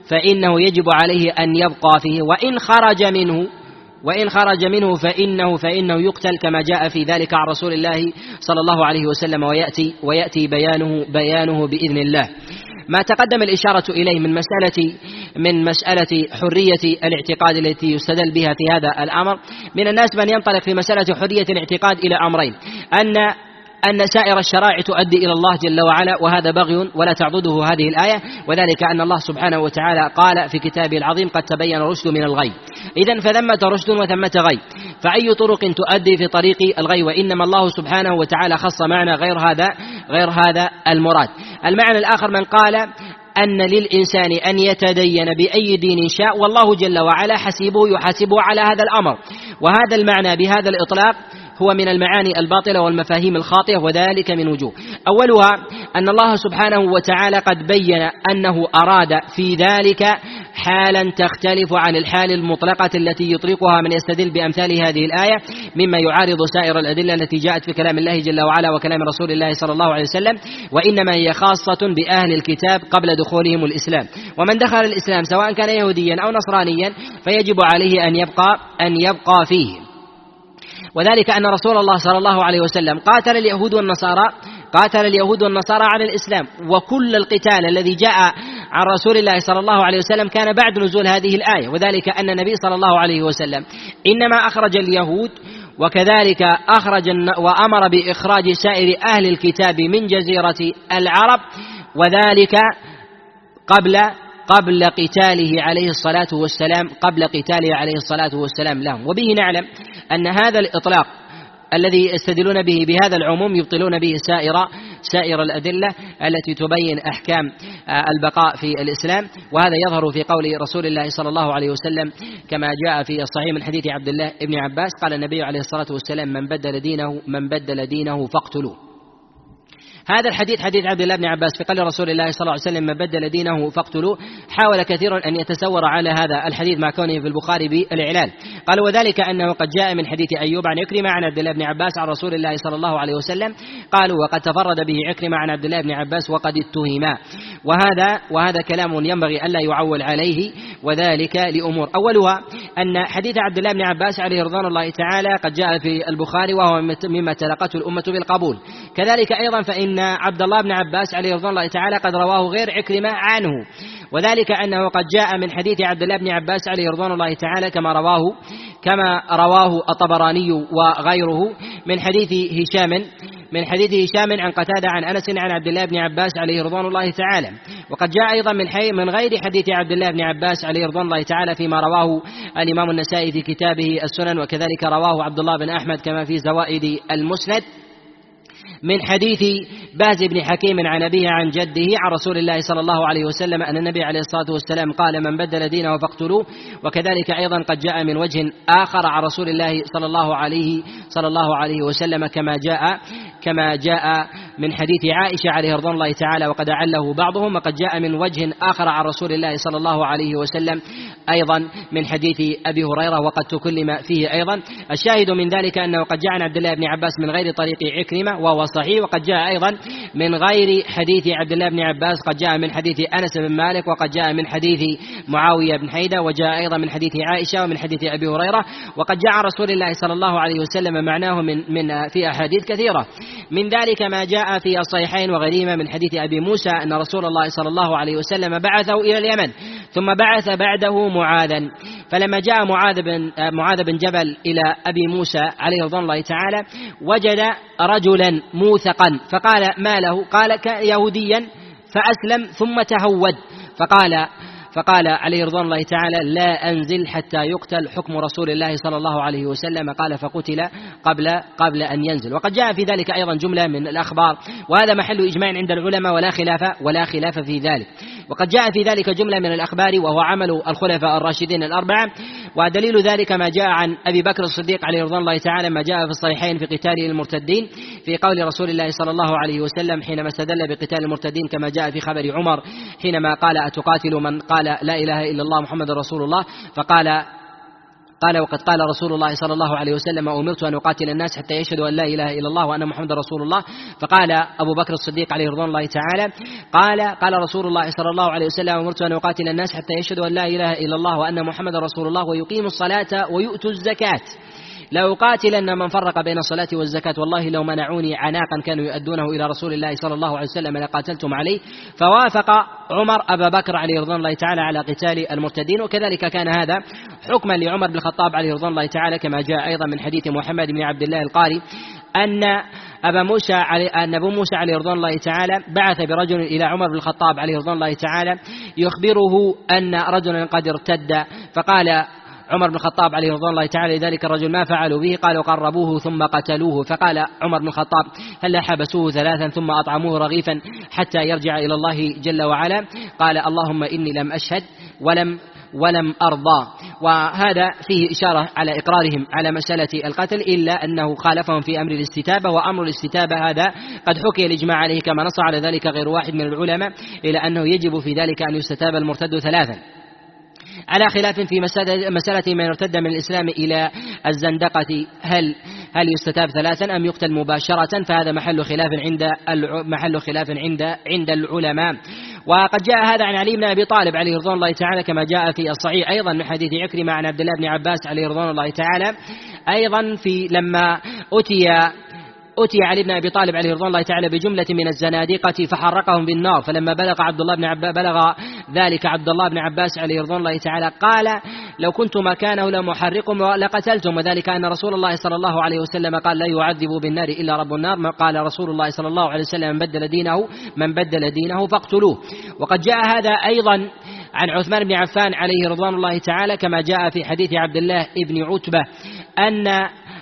فإنه يجب عليه أن يبقى فيه وإن خرج منه وإن خرج منه فإنه فإنه يقتل كما جاء في ذلك عن رسول الله صلى الله عليه وسلم ويأتي ويأتي بيانه بيانه بإذن الله. ما تقدم الإشارة إليه من مسألة من مسألة حرية الاعتقاد التي يستدل بها في هذا الأمر. من الناس من ينطلق في مسألة حرية الاعتقاد إلى أمرين. أن أن سائر الشرائع تؤدي إلى الله جل وعلا وهذا بغي ولا تعضده هذه الآية. وذلك أن الله سبحانه وتعالى قال في كتابه العظيم قد تبين الرشد من الغي إذا فثمة رشد وثمة غي. فأي طرق تؤدي في طريق الغي؟ وإنما الله سبحانه وتعالى خص معنى غير هذا غير هذا المراد. المعنى الآخر من قال أن للإنسان أن يتدين بأي دين شاء والله جل وعلا حسيبه يحاسبه على هذا الأمر. وهذا المعنى بهذا الإطلاق هو من المعاني الباطلة والمفاهيم الخاطئة وذلك من وجوه. أولها أن الله سبحانه وتعالى قد بين أنه أراد في ذلك حالا تختلف عن الحال المطلقة التي يطلقها من يستدل بأمثال هذه الآية مما يعارض سائر الأدلة التي جاءت في كلام الله جل وعلا وكلام رسول الله صلى الله عليه وسلم وإنما هي خاصة بأهل الكتاب قبل دخولهم الإسلام. ومن دخل الإسلام سواء كان يهوديا أو نصرانيا فيجب عليه أن يبقى أن يبقى فيه. وذلك أن رسول الله صلى الله عليه وسلم قاتل اليهود والنصارى قاتل اليهود والنصارى على الإسلام وكل القتال الذي جاء عن رسول الله صلى الله عليه وسلم كان بعد نزول هذه الآية وذلك أن النبي صلى الله عليه وسلم إنما أخرج اليهود وكذلك أخرج وأمر بإخراج سائر أهل الكتاب من جزيرة العرب وذلك قبل قبل قتاله عليه الصلاة والسلام قبل قتاله عليه الصلاة والسلام لهم. وبه نعلم أن هذا الإطلاق الذي يستدلون به بهذا العموم يبطلون به سائر سائر الأدلة التي تبين أحكام البقاء في الإسلام. وهذا يظهر في قول رسول الله صلى الله عليه وسلم كما جاء في الصحيح من حديث عبد الله بن عباس قال النبي عليه الصلاة والسلام من بدل دينه من بدل دينه فاقتلوه. هذا الحديث حديث عبد الله بن عباس في قول رسول الله صلى الله عليه وسلم من بدل دينه فاقتلوه. حاول كثير أن يتسور على هذا الحديث مع كونه في البخاري بالإعلان. قال وذلك أنه قد جاء من حديث أيوب عن عكرمة عن عبد الله بن عباس عن رسول الله صلى الله عليه وسلم. قالوا وقد تفرد به عكرمة عن عبد الله بن عباس وقد اتهما وهذا وهذا كلام ينبغي ألا يعول عليه. وذلك لأمور. أولها أن حديث عبد الله بن عباس عليه رضوان الله تعالى قد جاء في البخاري وهو مما تلقته الأمة بالقبول. كذلك أيضا فإن عبد الله بن عباس عليه رضوان الله تعالى قد رواه غير عكرمة عنه. وذلك أنه قد جاء من حديث عبد الله بن عباس عليه رضوان الله تعالى كما رواه كما رواه الطبراني وغيره من حديث هشام من حديث هشام عن قتادة عن أنس عن عبد الله بن عباس عليه رضوان الله تعالى. وقد جاء أيضا من حي من غير حديث عبد الله بن عباس عليه رضوان الله تعالى فيما رواه الإمام النسائي في كتابه السنن وكذلك رواه عبد الله بن أحمد كما في زوائد المسند. من حديث باز بن حكيم عن أبيه عن جده عن رسول الله صلى الله عليه وسلم أن النبي عليه الصلاة والسلام قال من بدل دينه فاقتلوه وكذلك أيضا قد جاء من وجه آخر عن رسول الله صلى الله عليه صلى الله عليه وسلم كما جاء كما جاء من حديث عائشة عليه رضوان الله تعالى وقد أعله بعضهم وقد جاء من وجه آخر عن رسول الله صلى الله عليه وسلم أيضا من حديث أبي هريرة وقد تكلم فيه أيضا. الشاهد من ذلك أنه قد جاء عن عبد الله بن عباس من غير طريق عكرمة وهو صحيح وقد جاء أيضا من غير حديث عبد الله بن عباس قد جاء من حديث أنس بن مالك وقد جاء من حديث معاوية بن حيدة وجاء أيضا من حديث عائشة ومن حديث أبي هريرة وقد جاء عن رسول الله صلى الله عليه وسلم معناه من من في أحاديث كثيرة. من ذلك ما جاء في الصحيحين وغيرهما من حديث أبي موسى أن رسول الله صلى الله عليه وسلم بعثه إلى اليمن ثم بعث بعده معاذا. فلما جاء معاذ بن معاذ بن جبل إلى أبي موسى عليه رضوان الله تعالى وجد رجلا موثقا فقال ما له؟ قال يهوديا فأسلم ثم تهود. فقال فقال عليه رضوان الله تعالى لا أنزل حتى يقتل حكم رسول الله صلى الله عليه وسلم. قال فقتل قبل قبل أن ينزل. وقد جاء في ذلك أيضا جملة من الأخبار وهذا محل إجماع عند العلماء ولا خلاف ولا خلاف في ذلك. وقد جاء في ذلك جملة من الأخبار وهو عمل الخلفاء الراشدين الأربعة ودليل ذلك ما جاء عن أبي بكر الصديق عليه رضوان الله تعالى ما جاء في الصحيحين في قتال المرتدين في قول رسول الله صلى الله عليه وسلم حينما استدل بقتال المرتدين كما جاء في خبر عمر حينما قال أتقاتل من قال لا إله إلا الله محمد رسول الله فقال قال وقد قال رسول الله صلى الله عليه وسلم أمرت أن أقاتل الناس حتى يشهدوا أن لا إله إلا الله وأن محمد رسول الله. فقال أبو بكر الصديق عليه رضوان الله تعالى قال قال رسول الله صلى الله عليه وسلم أمرت أن أقاتل الناس حتى يشهدوا أن لا إله إلا الله وأن محمد رسول الله ويقيموا الصلاة ويؤتوا الزكاة. لأقاتلن من فرق بين الصلاة والزكاة. والله لو منعوني عناقا كانوا يؤدونه إلى رسول الله صلى الله عليه وسلم لقاتلتم عليه. فوافق عمر أبا بكر عليه رضوان الله تعالى على قتال المرتدين. وكذلك كان هذا حكما لعمر بن الخطاب عليه رضوان الله تعالى كما جاء أيضا من حديث محمد بن عبد الله القاري أن أبا موسى علي أن أبو موسى عليه رضوان الله تعالى بعث برجل إلى عمر بن الخطاب عليه رضوان الله تعالى يخبره أن رجلا قد ارتد. فقال عمر بن الخطاب عليه رضوان الله تعالى لذلك الرجل ما فعلوا به قالوا قربوه ثم قتلوه. فقال عمر بن الخطاب هل حبسوه ثلاثا ثم أطعموه رغيفا حتى يرجع إلى الله جل وعلا؟ قال اللهم إني لم أشهد ولم ولم أرضى. وهذا فيه إشارة على إقرارهم على مسألة القتل إلا أنه خالفهم في أمر الاستتابة وأمر الاستتابة هذا قد حكي الإجماع عليه كما نص على ذلك غير واحد من العلماء إلى أنه يجب في ذلك أن يستتاب المرتد ثلاثا. على خلاف في مسألة من ارتد من الإسلام إلى الزندقة هل هل يستتاب ثلاثا أم يقتل مباشرة؟ فهذا محل خلاف عند محل خلاف عند عند العلماء. وقد جاء هذا عن علي بن أبي طالب عليه رضوان الله تعالى كما جاء في الصحيح أيضا من حديث عكرمة عن عبد الله بن عباس عليه رضوان الله تعالى. أيضا في لما أتي أتي علي بن أبي طالب عليه رضوان الله تعالى بجملة من الزنادقة فحرقهم بالنار فلما بلغ عبد الله بن عباس بلغ ذلك عبد الله بن عباس عليه رضوان الله تعالى قال لو كنت مكانه لمحرقهم لقتلتم وذلك أن رسول الله صلى الله عليه وسلم قال لا يعذب بالنار إلا رب النار. قال رسول الله صلى الله عليه وسلم من بدل دينه من بدل دينه فاقتلوه. وقد جاء هذا أيضا عن عثمان بن عفان عليه رضوان الله تعالى كما جاء في حديث عبد الله بن عتبة أن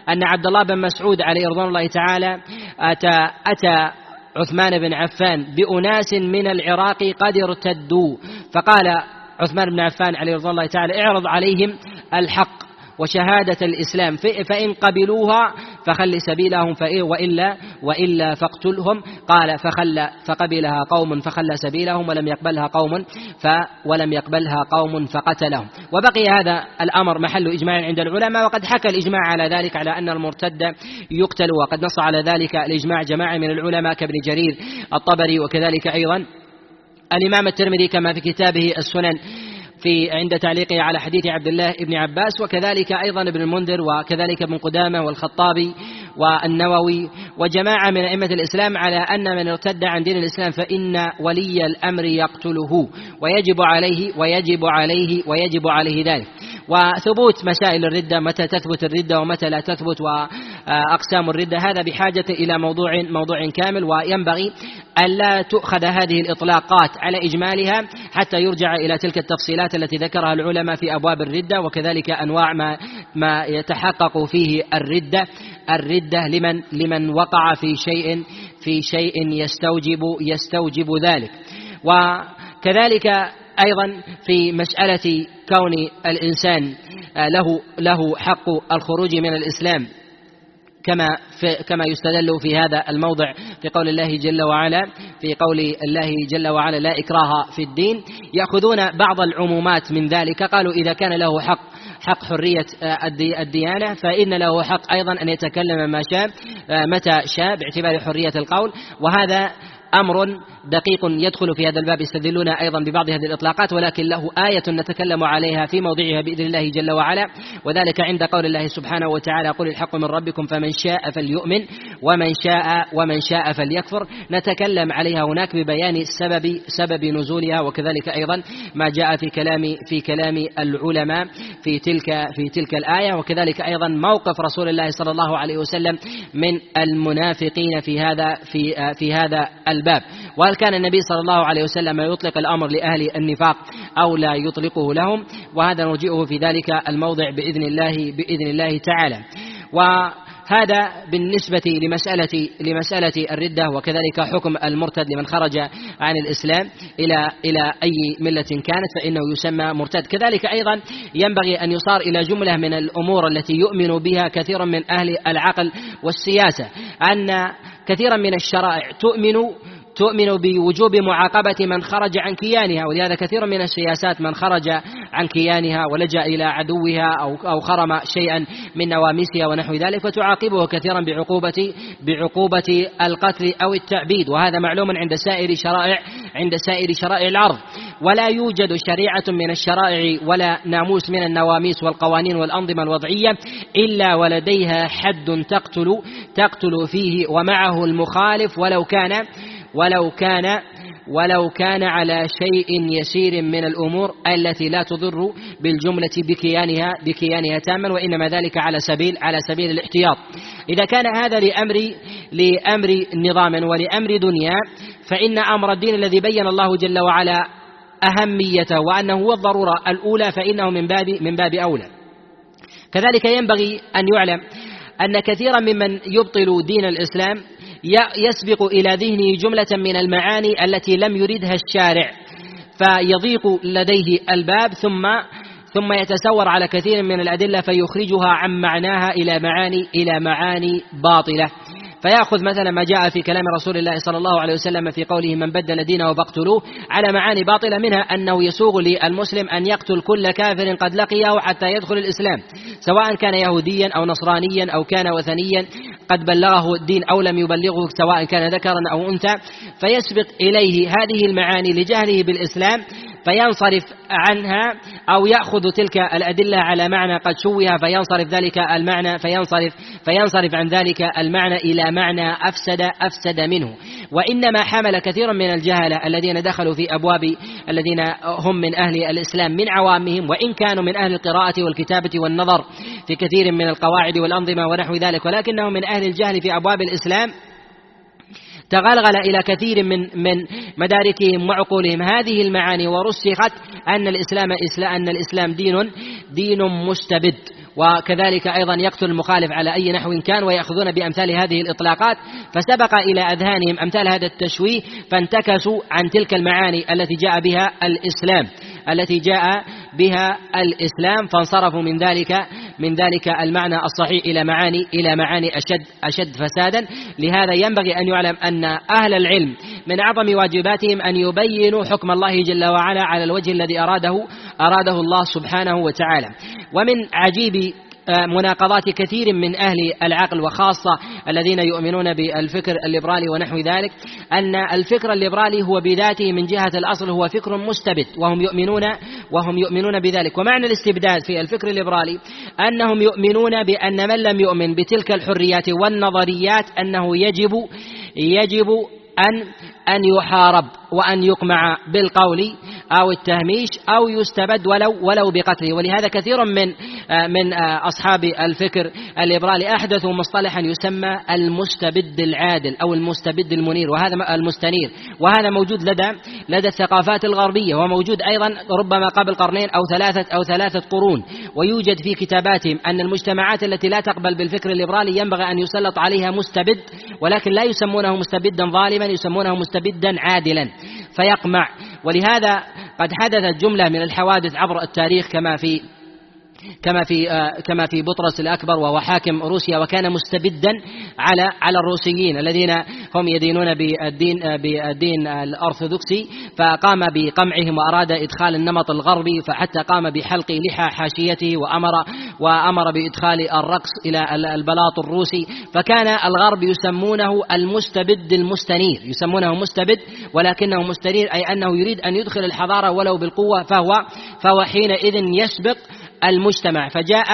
أن عبد الله بن مسعود عليه رضوان الله تعالى أتى أتى عثمان بن عفان بأناس من العراق قد ارتدوا. فقال عثمان بن عفان عليه رضوان الله تعالى اعرض عليهم الحق. وشهادة الإسلام. فإن قبلوها فخل سبيلهم وإلا وإلا فاقتلهم. قال فخل فقبلها قوم فخل سبيلهم ولم يقبلها قوم ف ولم يقبلها قوم فقتلهم. وبقي هذا الأمر محل إجماع عند العلماء وقد حكى الإجماع على ذلك على أن المرتد يقتل وقد نص على ذلك الإجماع جماعة من العلماء كابن جرير الطبري وكذلك أيضا الإمام الترمذي كما في كتابه السنن. في عند تعليقه على حديث عبد الله بن عباس وكذلك أيضا ابن المنذر وكذلك ابن قدامة والخطابي والنووي وجماعة من أئمة الإسلام على أن من ارتد عن دين الإسلام فإن ولي الأمر يقتله ويجب عليه ويجب عليه ويجب عليه ذلك. وثبوت مسائل الردة متى تثبت الردة ومتى لا تثبت وأقسام الردة هذا بحاجة إلى موضوع موضوع كامل. وينبغي ألا تؤخذ هذه الإطلاقات على إجمالها حتى يرجع إلى تلك التفصيلات التي ذكرها العلماء في أبواب الردة وكذلك أنواع ما ما يتحقق فيه الردة. الردة لمن لمن وقع في شيء في شيء يستوجب يستوجب ذلك. وكذلك أيضا في مسألة كون الإنسان له له حق الخروج من الإسلام. كما في كما يستدل في هذا الموضع في قول الله جل وعلا في قول الله جل وعلا لا إكراه في الدين. يأخذون بعض العمومات من ذلك. قالوا إذا كان له حق حق حرية الديانة فإن له حق أيضا أن يتكلم ما شاء متى شاء باعتبار حرية القول. وهذا أمر دقيق يدخل في هذا الباب. يستدلون أيضا ببعض هذه الإطلاقات ولكن له آية نتكلم عليها في موضعها بإذن الله جل وعلا. وذلك عند قول الله سبحانه وتعالى قل الحق من ربكم فمن شاء فليؤمن ومن شاء ومن شاء فليكفر. نتكلم عليها هناك ببيان سبب سبب نزولها وكذلك أيضا ما جاء في كلام في كلام العلماء في تلك في تلك الآية. وكذلك أيضا موقف رسول الله صلى الله عليه وسلم من المنافقين في هذا في في هذا الباب. وهل كان النبي صلى الله عليه وسلم يطلق الأمر لأهل النفاق أو لا يطلقه لهم؟ وهذا نرجئه في ذلك الموضع بإذن الله بإذن الله تعالى. وهذا بالنسبة لمسألة لمسألة الردة وكذلك حكم المرتد لمن خرج عن الإسلام إلى إلى أي ملة كانت فإنه يسمى مرتد. كذلك أيضا ينبغي أن يصار إلى جملة من الأمور التي يؤمن بها كثير من أهل العقل والسياسة أن كثيرا من الشرائع تؤمن تؤمن بوجوب معاقبة من خرج عن كيانها ولهذا كثير من السياسات من خرج عن كيانها ولجأ إلى عدوها أو أو خرم شيئا من نواميسها ونحو ذلك فتعاقبه كثيرا بعقوبة بعقوبة القتل أو التعبيد وهذا معلوم عند سائر شرائع عند سائر شرائع العرض ولا يوجد شريعة من الشرائع ولا ناموس من النواميس والقوانين والأنظمة الوضعية إلا ولديها حد تقتل تقتل فيه ومعه المخالف ولو كان ولو كان ولو كان على شيء يسير من الأمور التي لا تضر بالجملة بكيانها بكيانها تاما وإنما ذلك على سبيل على سبيل الاحتياط. إذا كان هذا لأمر لأمر نظام ولأمر دنيا فإن أمر الدين الذي بين الله جل وعلا أهميته وأنه هو الضرورة الأولى فإنه من باب من باب أولى. كذلك ينبغي أن يعلم أن كثيرا ممن يبطل دين الإسلام يسبق إلى ذهنه جملة من المعاني التي لم يردها الشارع فيضيق لديه الباب ثم ثم يتسور على كثير من الأدلة فيخرجها عن معناها إلى معاني إلى معاني باطلة. فيأخذ مثلا ما جاء في كلام رسول الله صلى الله عليه وسلم في قوله من بدل دينه فاقتلوه على معاني باطلة منها أنه يسوغ للمسلم أن يقتل كل كافر قد لقيه حتى يدخل الإسلام سواء كان يهوديا أو نصرانيا أو كان وثنيا قد بلغه الدين أو لم يبلغه سواء كان ذكرا أو أنثى فيسبق إليه هذه المعاني لجهله بالإسلام فينصرف عنها أو يأخذ تلك الأدلة على معنى قد شوه فينصرف ذلك المعنى فينصرف فينصرف عن ذلك المعنى إلى معنى أفسد أفسد منه. وإنما حمل كثير من الجهلة الذين دخلوا في أبواب الذين هم من أهل الإسلام من عوامهم وإن كانوا من أهل القراءة والكتابة والنظر في كثير من القواعد والأنظمة ونحو ذلك ولكنهم من أهل الجهل في أبواب الإسلام. تغلغل إلى كثير من من مداركهم وعقولهم. هذه المعاني ورسخت أن الإسلام أن الإسلام دين دين مستبد. وكذلك أيضا يقتل المخالف على أي نحو كان ويأخذون بأمثال هذه الإطلاقات. فسبق إلى أذهانهم أمثال هذا التشويه فانتكسوا عن تلك المعاني التي جاء بها الإسلام التي جاء بها الإسلام فانصرفوا من ذلك من ذلك المعنى الصحيح إلى معاني إلى معاني أشد أشد فسادا. لهذا ينبغي أن يعلم أن أهل العلم من أعظم واجباتهم أن يبينوا حكم الله جل وعلا على الوجه الذي أراده أراده الله سبحانه وتعالى. ومن عجيب مناقضات كثير من أهل العقل وخاصة الذين يؤمنون بالفكر الليبرالي ونحو ذلك أن الفكر الليبرالي هو بذاته من جهة الأصل هو فكر مستبد وهم يؤمنون وهم يؤمنون بذلك. ومعنى الاستبداد في الفكر الليبرالي أنهم يؤمنون بأن من لم يؤمن بتلك الحريات والنظريات أنه يجب يجب أن أن يحارب وأن يقمع بالقول أو التهميش أو يستبد ولو ولو بقتله. ولهذا كثير من آه، من آه، أصحاب الفكر الليبرالي أحدثوا مصطلحا يسمى المستبد العادل أو المستبد المنير وهذا المستنير. وهذا موجود لدى لدى الثقافات الغربية وموجود أيضا ربما قبل قرنين أو ثلاثة أو ثلاثة قرون. ويوجد في كتاباتهم أن المجتمعات التي لا تقبل بالفكر الليبرالي ينبغي أن يسلط عليها مستبد ولكن لا يسمونه مستبدا ظالما يسمونه مستبدا عادلا. فيقمع ولهذا قد حدثت جملة من الحوادث عبر التاريخ كما في كما في آه، كما في بطرس الأكبر وهو حاكم روسيا وكان مستبدا على على الروسيين الذين هم يدينون بالدين آه، بالدين الأرثوذكسي. فقام بقمعهم وأراد إدخال النمط الغربي فحتى قام بحلق لحى حاشيته وأمر وأمر بإدخال الرقص إلى البلاط الروسي. فكان الغرب يسمونه المستبد المستنير يسمونه مستبد ولكنه مستنير أي أنه يريد أن يدخل الحضارة ولو بالقوة فهو فهو حينئذ يسبق المجتمع. فجاء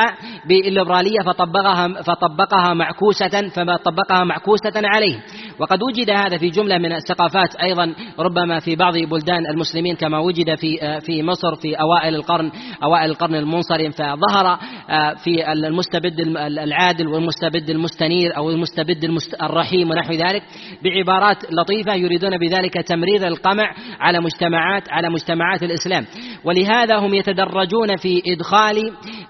بالليبرالية فطبقها فطبقها معكوسة فما طبقها معكوسة عليه. وقد وجد هذا في جملة من الثقافات أيضا ربما في بعض بلدان المسلمين كما وجد في في مصر في أوائل القرن أوائل القرن المنصرم. فظهر آه، في المستبد العادل والمستبد المستنير أو المستبد الرحيم ونحو ذلك بعبارات لطيفة يريدون بذلك تمرير القمع على مجتمعات على مجتمعات الإسلام. ولهذا هم يتدرجون في إدخال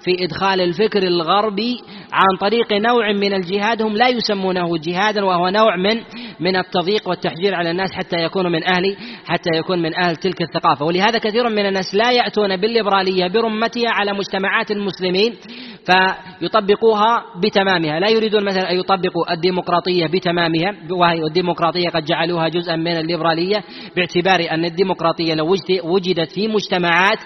في إدخال الفكر الغربي عن طريق نوع من الجهاد. هم لا يسمونه جهادا وهو نوع من من التضييق والتحجير على الناس حتى يكونوا من أهل حتى يكون من أهل تلك الثقافة. ولهذا كثير من الناس لا يأتون بالليبرالية برمتها على مجتمعات المسلمين فيطبقوها بتمامها. لا يريدون مثلا أن يطبقوا الديمقراطية بتمامها وهي الديمقراطية قد جعلوها جزءا من الليبرالية باعتبار أن الديمقراطية لو وجدت في مجتمعات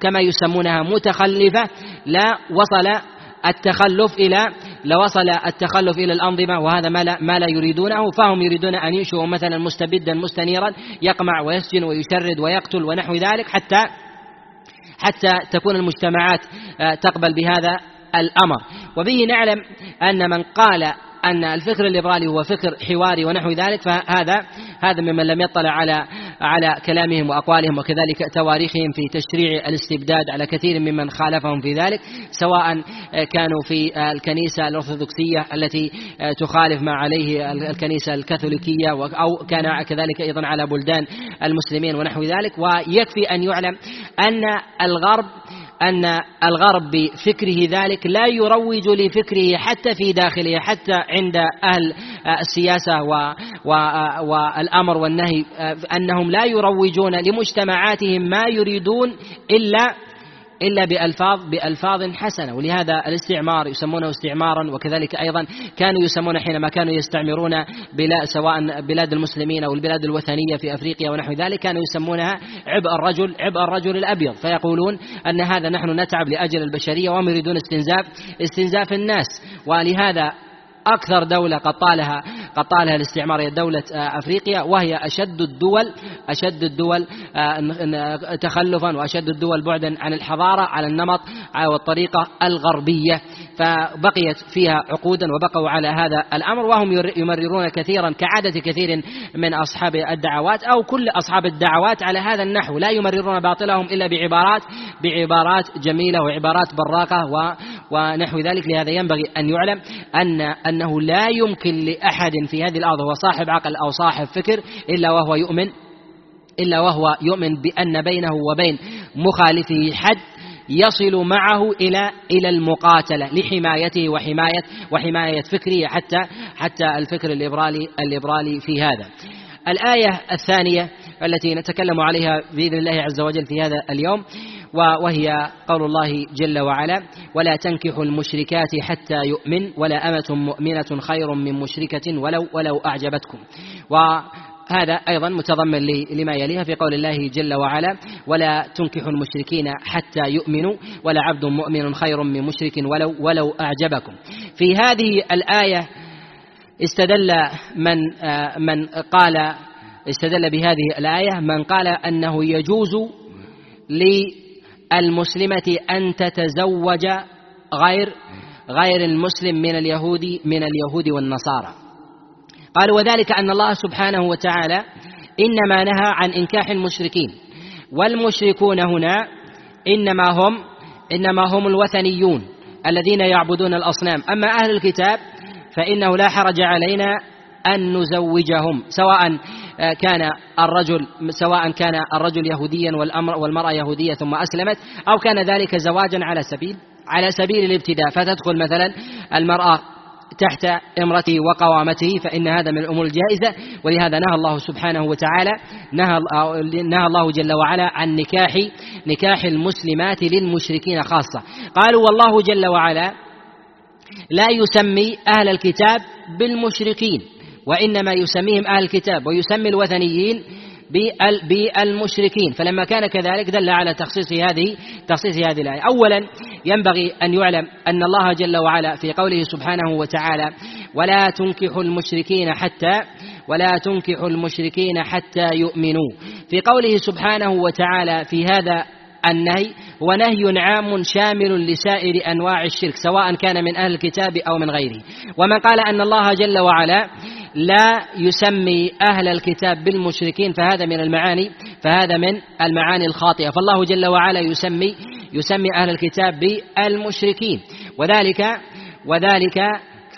كما يسمونها متخلفة لا وصل التخلف إلى لوصل التخلف إلى الأنظمة وهذا ما لا, ما لا يريدونه. فهم يريدون أن ينشئوا مثلا مستبدا مستنيرا يقمع ويسجن ويشرد ويقتل ونحو ذلك حتى حتى تكون المجتمعات آه، تقبل بهذا الأمر. وبه نعلم أن من قال أن الفكر الليبرالي هو فكر حواري ونحو ذلك فهذا هذا ممن لم يطلع على على كلامهم وأقوالهم وكذلك تواريخهم في تشريع الاستبداد على كثير ممن خالفهم في ذلك سواء كانوا في الكنيسة الأرثوذكسية التي تخالف ما عليه الكنيسة الكاثوليكية أو كان كذلك أيضا على بلدان المسلمين ونحو ذلك ويكفي أن يعلم أن الغرب أن الغرب بفكره ذلك لا يروج لفكره حتى في داخله حتى عند أهل السياسة والأمر والنهي أنهم لا يروجون لمجتمعاتهم ما يريدون إلا إلا بألفاظ بألفاظ حسنة. ولهذا الاستعمار يسمونه استعمارا وكذلك أيضا كانوا يسمون حينما كانوا يستعمرون بلاد سواء بلاد المسلمين أو البلاد الوثنية في أفريقيا ونحو ذلك كانوا يسمونها عبء الرجل عبء الرجل الأبيض. فيقولون أن هذا نحن نتعب لأجل البشرية وهم يريدون استنزاف استنزاف الناس. ولهذا أكثر دولة قد طالها قد طالها الاستعمار هي دولة آه، أفريقيا وهي أشد الدول أشد الدول آه، تخلفا وأشد الدول بعدا عن الحضارة على النمط آه، والطريقة الغربية. فبقيت فيها عقودا وبقوا على هذا الأمر وهم يمررون كثيرا كعادة كثير من أصحاب الدعوات أو كل أصحاب الدعوات على هذا النحو. لا يمررون باطلهم إلا بعبارات بعبارات جميلة وعبارات براقة ونحو ذلك. لهذا ينبغي أن يعلم أن أنه لا يمكن لأحد في هذه الأرض هو صاحب عقل أو صاحب فكر إلا وهو يؤمن إلا وهو يؤمن بأن بينه وبين مخالفه حد يصل معه إلى إلى المقاتلة لحمايته وحماية وحماية فكره حتى حتى الفكر الليبرالي الليبرالي في هذا. الآية الثانية التي نتكلم عليها بإذن الله عز وجل في هذا اليوم وهي قول الله جل وعلا ولا تنكحوا المشركات حتى يؤمن ولا أمة مؤمنة خير من مشركة ولو ولو أعجبتكم. وهذا أيضا متضمن لما يليها في قول الله جل وعلا ولا تنكحوا المشركين حتى يؤمنوا ولا عبد مؤمن خير من مشرك ولو ولو أعجبكم. في هذه الآية استدل من من قال استدل بهذه الآية من قال أنه يجوز للمسلمة أن تتزوج غير غير المسلم من اليهود من اليهود والنصارى. قالوا وذلك أن الله سبحانه وتعالى إنما نهى عن إنكاح المشركين. والمشركون هنا إنما هم إنما هم الوثنيون الذين يعبدون الأصنام. أما أهل الكتاب فإنه لا حرج علينا أن نزوجهم سواء كان الرجل سواء كان الرجل يهوديا والأمر والمرأة يهودية ثم أسلمت أو كان ذلك زواجا على سبيل على سبيل الابتداء. فتدخل مثلا المرأة تحت امرته وقوامته فإن هذا من الأمور الجائزة. ولهذا نهى الله سبحانه وتعالى نهى, نهى الله جل وعلا عن نكاح نكاح المسلمات للمشركين خاصة. قالوا والله جل وعلا لا يسمي أهل الكتاب بالمشركين. وإنما يسميهم أهل الكتاب ويسمي الوثنيين بالمشركين. فلما كان كذلك دل على تخصيص هذه تخصيص هذه الآية. أولا ينبغي أن يعلم أن الله جل وعلا في قوله سبحانه وتعالى ولا تنكحوا المشركين حتى ولا تنكحوا المشركين حتى يؤمنوا. في قوله سبحانه وتعالى في هذا النهي هو نهي عام شامل لسائر أنواع الشرك سواء كان من أهل الكتاب أو من غيره. ومن قال أن الله جل وعلا لا يسمي أهل الكتاب بالمشركين فهذا من المعاني فهذا من المعاني الخاطئة. فالله جل وعلا يسمي يسمي أهل الكتاب بالمشركين. وذلك وذلك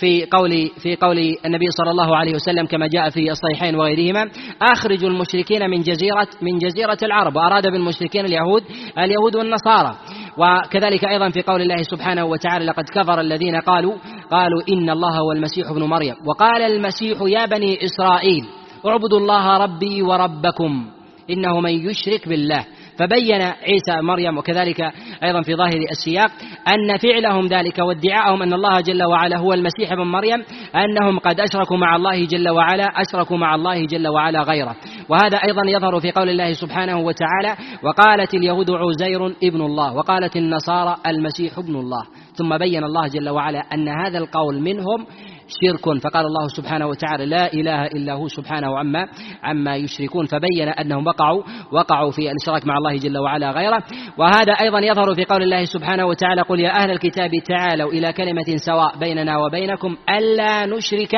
في قول في قول النبي صلى الله عليه وسلم كما جاء في الصحيحين وغيرهما اخرجوا المشركين من جزيره من جزيرة العرب وأراد بالمشركين اليهود اليهود والنصارى. وكذلك أيضا في قول الله سبحانه وتعالى لقد كفر الذين قالوا قالوا إن الله هو المسيح ابن مريم. وقال المسيح يا بني إسرائيل اعبدوا الله ربي وربكم إنه من يشرك بالله. فبين عيسى مريم وكذلك أيضا في ظاهر السياق أن فعلهم ذلك وادعاءهم أن الله جل وعلا هو المسيح ابن مريم أنهم قد أشركوا مع الله جل وعلا أشركوا مع الله جل وعلا غيره. وهذا أيضا يظهر في قول الله سبحانه وتعالى وقالت اليهود عزير ابن الله وقالت النصارى المسيح ابن الله. ثم بين الله جل وعلا أن هذا القول منهم شرك. فقال الله سبحانه وتعالى لا إله إلا هو سبحانه عما عما يشركون. فبين أنهم وقعوا وقعوا في الإشراك مع الله جل وعلا غيره. وهذا أيضا يظهر في قول الله سبحانه وتعالى قل يا أهل الكتاب تعالوا إلى كلمة سواء بيننا وبينكم ألا نشرك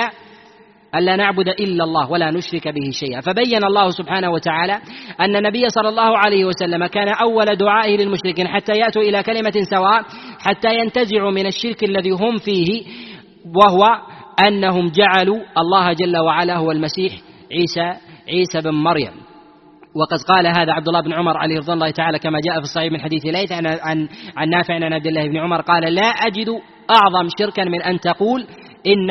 ألا نعبد إلا الله ولا نشرك به شيئا. فبين الله سبحانه وتعالى أن النبي صلى الله عليه وسلم كان أول دعائه للمشركين حتى يأتوا إلى كلمة سواء حتى ينتزعوا من الشرك الذي هم فيه وهو أنهم جعلوا الله جل وعلا هو المسيح عيسى عيسى بن مريم. وقد قال هذا عبد الله بن عمر عليه رضوان الله تعالى كما جاء في الصحيح من حديث ليث عن عن, نافع عن عبد الله بن عمر قال لا أجد أعظم شركا من أن تقول إن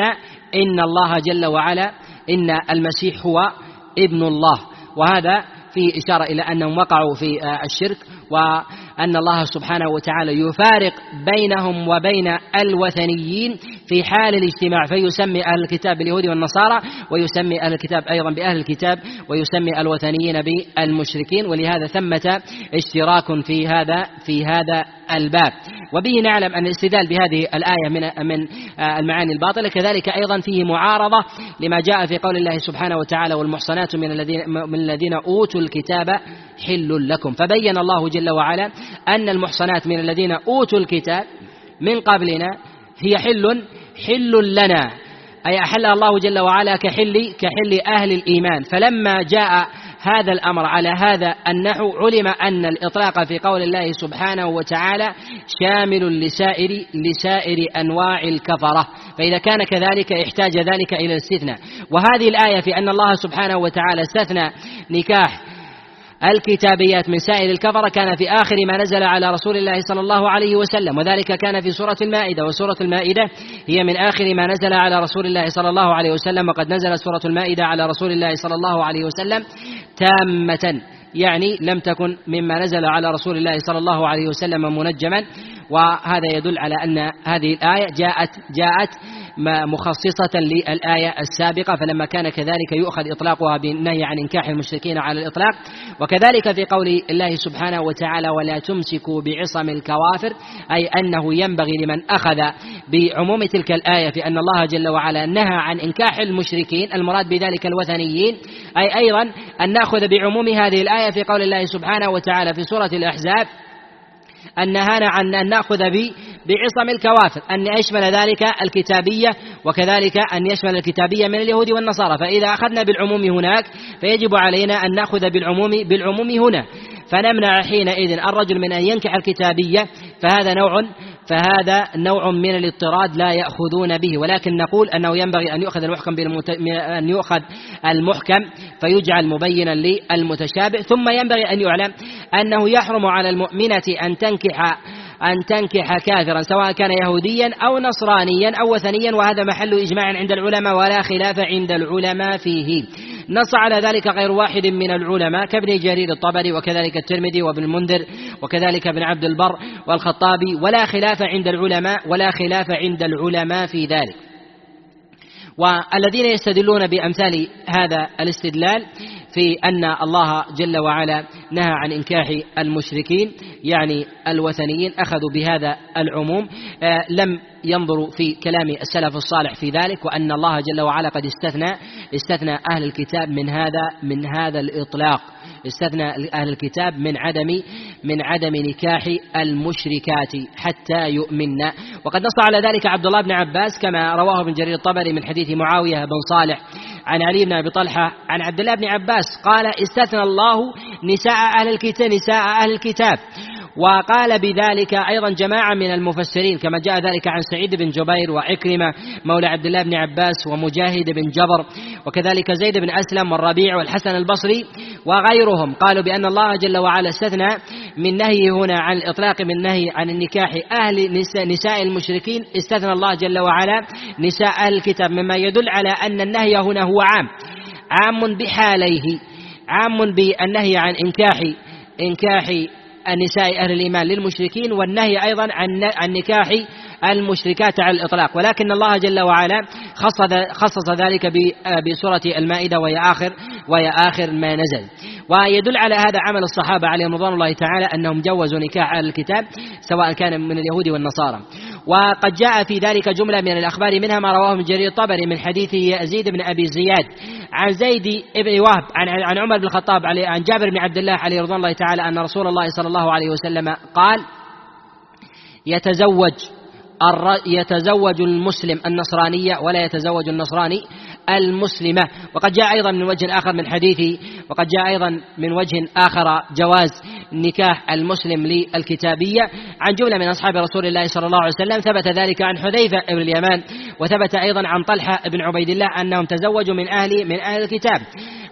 إن الله جل وعلا إن المسيح هو ابن الله وهذا في إشارة إلى أنهم وقعوا في الشرك. وأن الله سبحانه وتعالى يفارق بينهم وبين الوثنيين في حال الاجتماع. فيسمي أهل الكتاب باليهود والنصارى ويسمي أهل الكتاب أيضا بأهل الكتاب ويسمي الوثنيين بالمشركين. ولهذا ثمة اشتراك في هذا في هذا الباب. وبه نعلم أن الاستدلال بهذه الآية من من المعاني الباطلة. كذلك أيضا فيه معارضة لما جاء في قول الله سبحانه وتعالى والمحصنات من الذين من الذين أوتوا الكتاب حل لكم. فبين الله جل وعلا أن المحصنات من الذين أوتوا الكتاب من قبلنا هي حل حل لنا. أي أحل الله جل وعلا كحل كحل أهل الإيمان. فلما جاء هذا الأمر على هذا النحو علم أن الإطلاق في قول الله سبحانه وتعالى شامل لسائر لسائر أنواع الكفرة. فإذا كان كذلك احتاج ذلك إلى الاستثناء. وهذه الآية في أن الله سبحانه وتعالى استثنى نكاح الكتابيات من سائر الكفرة كان في آخر ما نزل على رسول الله صلى الله عليه وسلم وذلك كان في سورة المائدة وسورة المائدة هي من آخر ما نزل على رسول الله صلى الله عليه وسلم وقد نزلت سورة المائدة على رسول الله صلى الله عليه وسلم تامة يعني لم تكن مما نزل على رسول الله صلى الله عليه وسلم منجما وهذا يدل على أن هذه الآية جاءت جاءت مخصصة للآية السابقة فلما كان كذلك يؤخذ إطلاقها بالنهي عن إنكاح المشركين على الإطلاق. وكذلك في قول الله سبحانه وتعالى ولا تمسكوا بعصم الكوافر أي أنه ينبغي لمن أخذ بعموم تلك الآية في أن الله جل وعلا نهى عن إنكاح المشركين. المراد بذلك الوثنيين. أي أيضا أن نأخذ بعموم هذه الآية في قول الله سبحانه وتعالى في سورة الأحزاب. أن نهانا عن أن نأخذ بعصم الكوافر أن يشمل ذلك الكتابية وكذلك أن يشمل الكتابية من اليهود والنصارى. فإذا أخذنا بالعموم هناك فيجب علينا أن نأخذ بالعموم بالعموم هنا. فنمنع حينئذ الرجل من أن ينكح الكتابية فهذا نوع فهذا نوع من الاضطراد لا يأخذون به ولكن نقول أنه ينبغي أن يؤخذ المحكم بالمت... أن يؤخذ المحكم فيجعل مبينا للمتشابه ثم ينبغي أن يعلم أنه يحرم على المؤمنة أن تنكح أن تنكح كافرا سواء كان يهوديا أو نصرانيا أو وثنيا وهذا محل إجماع عند العلماء ولا خلاف عند العلماء فيه. نص على ذلك غير واحد من العلماء كابن جرير الطبري وكذلك الترمذي وابن المنذر وكذلك ابن عبد البر والخطابي ولا خلاف عند العلماء ولا خلاف عند العلماء في ذلك. والذين يستدلون بأمثال هذا الاستدلال في أن الله جل وعلا نهى عن إنكاح المشركين يعني الوثنيين أخذوا بهذا العموم. آه، لم ينظروا في كلام السلف الصالح في ذلك وأن الله جل وعلا قد استثنى استثنى أهل الكتاب من هذا من هذا الإطلاق. استثنى أهل الكتاب من عدم من عدم نكاح المشركات حتى يؤمن. وقد نص على ذلك عبد الله بن عباس كما رواه ابن جرير الطبري من حديث معاوية بن صالح عن علي بن أبي طلحة عن عبد الله بن عباس قال استثنى الله نساء أهل الكتاب نساء أهل الكتاب. وقال بذلك أيضا جماعة من المفسرين كما جاء ذلك عن سعيد بن جبير وعكرمة مولى عبد الله بن عباس ومجاهد بن جبر وكذلك زيد بن أسلم والربيع والحسن البصري وغيرهم. قالوا بأن الله جل وعلا استثنى من نهي هنا عن الإطلاق من نهي عن النكاح أهل نساء, نساء المشركين. استثنى الله جل وعلا نساء أهل الكتاب مما يدل على أن النهي هنا هو عام. عام بحاليه. عام بالنهي عن إنكاح إنكاح النساء أهل الإيمان للمشركين والنهي أيضا عن عن نكاح المشركات على الإطلاق. ولكن الله جل وعلا خصص خصص ذلك بسورة المائدة وهي آخر وهي آخر ما نزل. ويدل على هذا عمل الصحابة عليهم رضوان الله تعالى أنهم جوزوا نكاح أهل الكتاب سواء كان من اليهود والنصارى. وقد جاء في ذلك جملة من الأخبار منها ما رواه من جرير الطبري من حديث يزيد بن أبي زياد عن زيد بن وهب عن عن عمر بن الخطاب عن جابر بن عبد الله عليه رضوان الله تعالى أن رسول الله صلى الله عليه وسلم قال يتزوج يتزوج المسلم النصرانية ولا يتزوج النصراني المسلمة. وقد جاء أيضا من وجه آخر من حديث وقد جاء أيضا من وجه آخر جواز نكاح المسلم للكتابية. عن جملة من أصحاب رسول الله صلى الله عليه وسلم ثبت ذلك عن حذيفة بن اليمان وثبت أيضا عن طلحة بن عبيد الله أنهم تزوجوا من أهل من أهل الكتاب.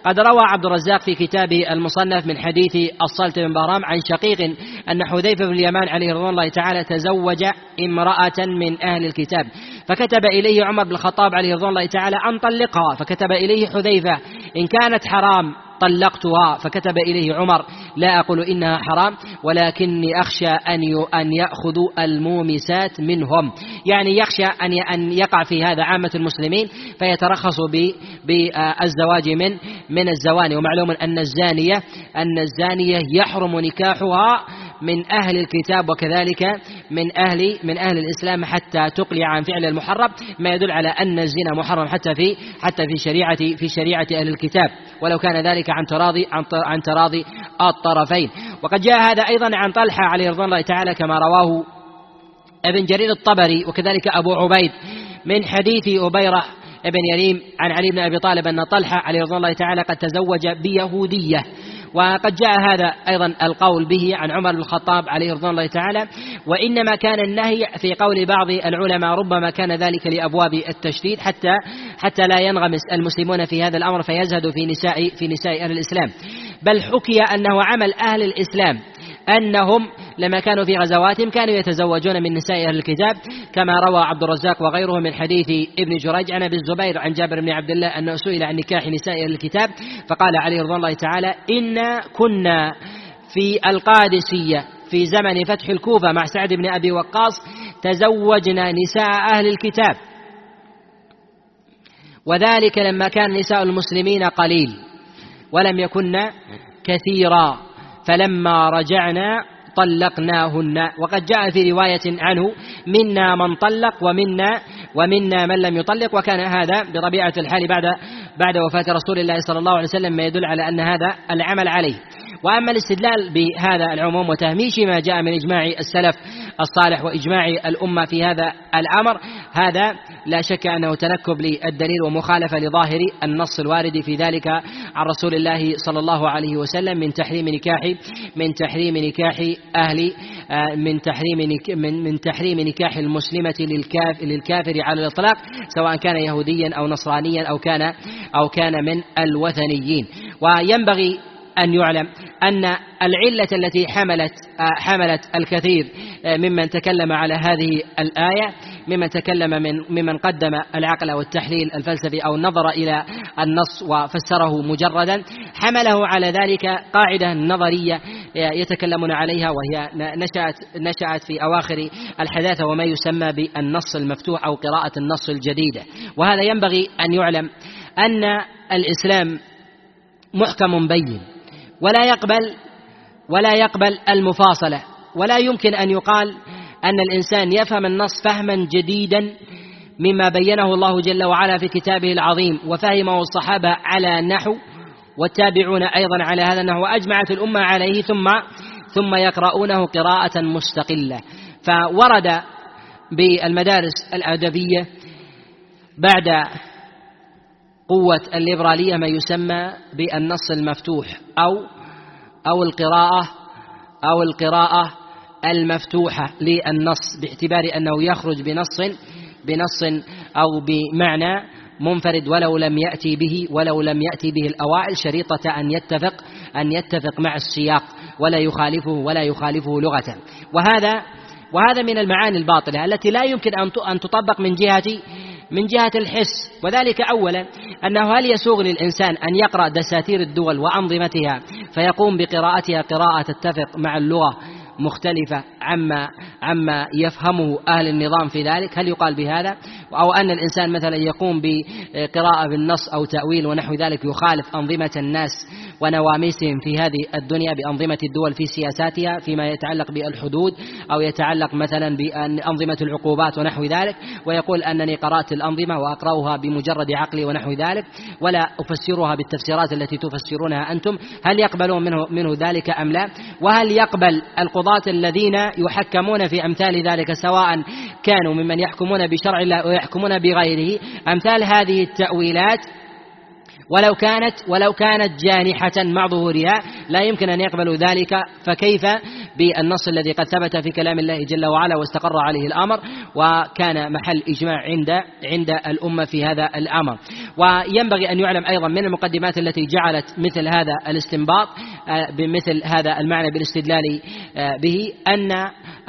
قد روى عبد الرزاق في كتابه المصنف من حديث الصلت بن بهرام عن شقيق أن حذيفة بن اليمان عليه رضوان الله تعالى تزوج امرأة من أهل الكتاب. فكتب إليه عمر بن الخطاب عليه رضوان الله تعالى أن طلقها. فكتب إليه حذيفة إن كانت حرام طلقتها. فكتب إليه عمر لا أقول إنها حرام ولكني أخشى أن أن يأخذوا المومسات منهم. يعني يخشى أن أن يقع في هذا عامة المسلمين فيترخصوا بالزواج من من الزواني. ومعلوم أن الزانية أن الزانية يحرم نكاحها من أهل الكتاب وكذلك من أهل من أهل الإسلام حتى تقلع عن فعل المحرم ما يدل على أن الزنا محرم حتى في حتى في شريعة في شريعة أهل الكتاب. ولو كان ذلك عن تراضي عن عن تراضي الطرفين. وقد جاء هذا أيضا عن طلحة عليه رضوان الله تعالى كما رواه ابن جرير الطبري وكذلك أبو عبيد من حديث أبيرة ابن يريم عن علي بن أبي طالب أن طلحة عليه رضوان الله تعالى قد تزوج بيهودية. وقد جاء هذا أيضا القول به عن عمر بن الخطاب عليه رضوان الله تعالى وإنما كان النهي في قول بعض العلماء ربما كان ذلك لأبواب التشديد حتى حتى لا ينغمس المسلمون في هذا الأمر فيزهدوا في نساء في نساء أهل الإسلام. بل حكي أنه عمل أهل الإسلام أنهم لما كانوا في غزواتهم كانوا يتزوجون من نساء أهل الكتاب كما روى عبد الرزاق وغيره من حديث ابن جريج عن أبي الزبير عن جابر بن عبد الله أنه سئل عن نكاح نساء أهل الكتاب فقال عليه رضوان الله تعالى إنا كنا في القادسية في زمن فتح الكوفة مع سعد بن أبي وقاص تزوجنا نساء أهل الكتاب. وذلك لما كان نساء المسلمين قليل ولم يكن كثيرا. فلما رجعنا طلقناهن. وقد جاء في رواية عنه منا من طلق ومنا ومنا من لم يطلق. وكان هذا بطبيعة الحال بعد بعد وفاة رسول الله صلى الله عليه وسلم ما يدل على أن هذا العمل عليه. وأما الاستدلال بهذا العموم وتهميش ما جاء من إجماع السلف الصالح وإجماع الأمة في هذا الأمر هذا لا شك أنه تنكب للدليل ومخالفة لظاهر النص الوارد في ذلك عن رسول الله صلى الله عليه وسلم من تحريم نكاح من تحريم نكاح أهل من تحريم من من تحريم نكاح المسلمة للكاف للكافر على الإطلاق سواء كان يهوديا أو نصرانيا أو كان أو كان من الوثنيين. وينبغي أن يعلم أن العلة التي حملت حملت الكثير ممن تكلم على هذه الآية ممن تكلم من ممن قدم العقل أو التحليل الفلسفي أو نظر إلى النص وفسره مجردا حمله على ذلك قاعدة نظرية يتكلمون عليها وهي نشأت نشأت في أواخر الحداثة وما يسمى بالنص المفتوح أو قراءة النص الجديدة. وهذا ينبغي أن يعلم أن الإسلام محكم بين. ولا يقبل ولا يقبل المفاصلة. ولا يمكن أن يقال أن الإنسان يفهم النص فهما جديدا مما بينه الله جل وعلا في كتابه العظيم وفهمه الصحابة على نحو والتابعون أيضا على هذا النحو وأجمعت الأمة عليه ثم ثم يقرؤونه قراءة مستقلة. فورد بالمدارس الأدبية بعد قوة الليبرالية ما يسمى بالنص المفتوح أو أو القراءة أو القراءة المفتوحة للنص باعتبار أنه يخرج بنص بنص أو بمعنى منفرد ولو لم يأتي به ولو لم يأتي به الأوائل شريطة أن يتفق أن يتفق مع السياق ولا يخالفه ولا يخالفه لغة. وهذا وهذا من المعاني الباطلة التي لا يمكن أن تطبق من جهة من جهة الحس. وذلك أولا أنه هل يسوغ للإنسان أن يقرأ دساتير الدول وأنظمتها فيقوم بقراءتها قراءة تتفق مع اللغة مختلفة عما عما يفهمه أهل النظام في ذلك. هل يقال بهذا؟ أو أن الإنسان مثلا يقوم بقراءة بالنص أو تأويل ونحو ذلك يخالف أنظمة الناس ونواميسهم في هذه الدنيا بأنظمة الدول في سياساتها فيما يتعلق بالحدود أو يتعلق مثلا بأنظمة العقوبات ونحو ذلك. ويقول أنني قرأت الأنظمة وأقرأها بمجرد عقلي ونحو ذلك. ولا أفسرها بالتفسيرات التي تفسرونها أنتم. هل يقبلون منه, منه ذلك أم لا؟ وهل يقبل القضاة الذين يحكمون في أمثال ذلك سواء كانوا ممن يحكمون بشرع الله ويحكمون بغيره. أمثال هذه التأويلات ولو كانت ولو كانت جانحة مع ظهورها لا يمكن أن يقبلوا ذلك فكيف بالنص الذي قد ثبت في كلام الله جل وعلا واستقر عليه الأمر وكان محل إجماع عند عند الأمة في هذا الأمر؟ وينبغي أن يعلم أيضا من المقدمات التي جعلت مثل هذا الاستنباط آه، بمثل هذا المعنى بالاستدلال آه، به أن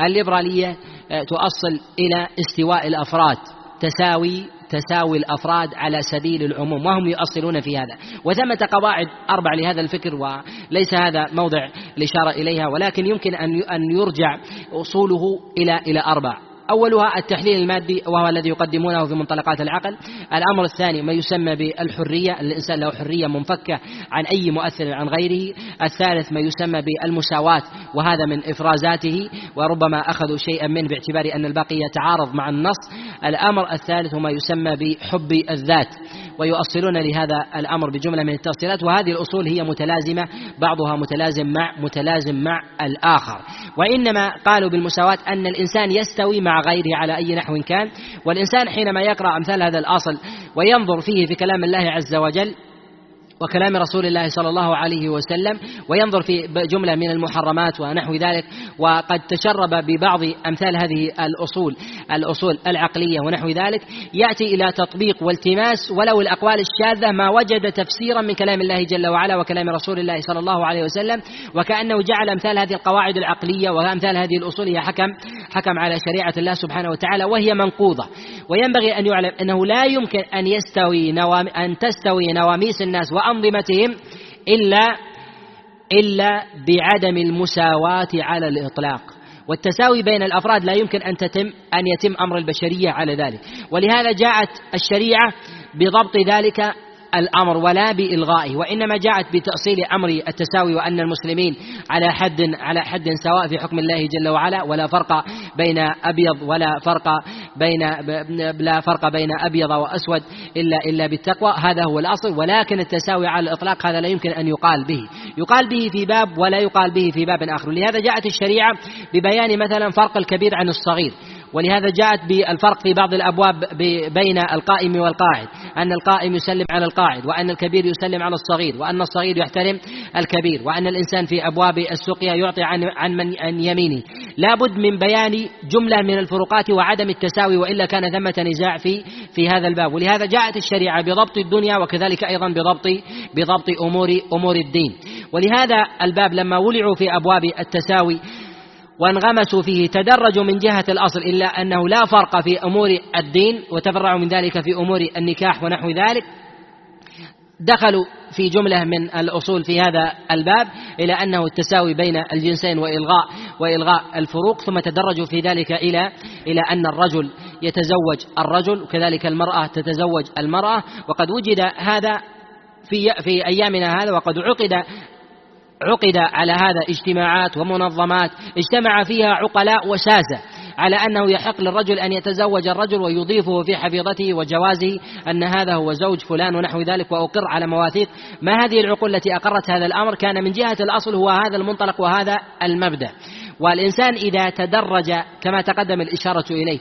الليبرالية آه، تؤصل إلى استواء الأفراد تساوي تساوي الأفراد على سبيل العموم وهم يؤصلون في هذا. وثمة قواعد أربع لهذا الفكر وليس هذا موضع الإشارة إليها ولكن يمكن أن أن يرجع أصوله إلى إلى أربع. أولها التحليل المادي وهو الذي يقدمونه في منطلقات العقل. الأمر الثاني ما يسمى بالحرية الإنسان له حرية منفكة عن أي مؤثر عن غيره. الثالث ما يسمى بالمساواة وهذا من إفرازاته وربما أخذوا شيئا منه باعتبار أن الباقي يتعارض مع النص. الأمر الثالث ما يسمى بحب الذات ويؤصلون لهذا الأمر بجملة من التأصيلات وهذه الأصول هي متلازمة بعضها متلازم مع متلازم مع الآخر. وإنما قالوا بالمساواة أن الإنسان يستوي مع غيره على أي نحو كان. والإنسان حينما يقرأ أمثال هذا الأصل وينظر فيه في كلام الله عز وجل وكلام رسول الله صلى الله عليه وسلم وينظر في جملة من المحرمات ونحو ذلك وقد تشرب ببعض أمثال هذه الأصول الأصول العقلية ونحو ذلك يأتي إلى تطبيق والتماس ولو الأقوال الشاذة ما وجد تفسيرا من كلام الله جل وعلا وكلام رسول الله صلى الله عليه وسلم وكأنه جعل أمثال هذه القواعد العقلية وأمثال هذه الأصول هي حكم حكم على شريعة الله سبحانه وتعالى وهي منقوضة. وينبغي أن يعلم أنه لا يمكن أن يستوي نوام أن تستوي نواميس الناس وأنظمتهم إلا إلا بعدم المساواة على الإطلاق. والتساوي بين الأفراد لا يمكن أن تتم أن يتم أمر البشرية على ذلك. ولهذا جاءت الشريعة بضبط ذلك الأمر ولا بإلغائه وإنما جاءت بتأصيل أمر التساوي وأن المسلمين على حد على حد سواء في حكم الله جل وعلا ولا فرق بين أبيض ولا فرق بين لا فرق بين أبيض وأسود إلا إلا بالتقوى هذا هو الأصل. ولكن التساوي على الإطلاق هذا لا يمكن أن يقال به. يقال به في باب ولا يقال به في باب آخر. لهذا جاءت الشريعة ببيان مثلا فرق الكبير عن الصغير. ولهذا جاءت بالفرق في بعض الأبواب بين القائم والقاعد أن القائم يسلم على القاعد وأن الكبير يسلم على الصغير وأن الصغير يحترم الكبير وأن الإنسان في أبواب السقيا يعطي عن عن من عن يمينه. لابد من بيان جملة من الفروقات وعدم التساوي وإلا كان ثمه نزاع في في هذا الباب. ولهذا جاءت الشريعة بضبط الدنيا وكذلك أيضا بضبط بضبط امور أمور الدين. ولهذا الباب لما ولعوا في أبواب التساوي وانغمسوا فيه تدرجوا من جهة الأصل إلا أنه لا فرق في أمور الدين وتفرعوا من ذلك في أمور النكاح ونحو ذلك. دخلوا في جملة من الأصول في هذا الباب إلى أنه التساوي بين الجنسين وإلغاء وإلغاء الفروق ثم تدرجوا في ذلك إلى إلى أن الرجل يتزوج الرجل وكذلك المرأة تتزوج المرأة. وقد وجد هذا في في أيامنا هذا وقد عقد عقد على هذا اجتماعات ومنظمات اجتمع فيها عقلاء وساسة على أنه يحق للرجل أن يتزوج الرجل ويضيفه في حفيظته وجوازه أن هذا هو زوج فلان ونحو ذلك وأقر على مواثيق. ما هذه العقول التي أقرت هذا الأمر؟ كان من جهة الأصل هو هذا المنطلق وهذا المبدأ. والإنسان إذا تدرج كما تقدم الإشارة إليه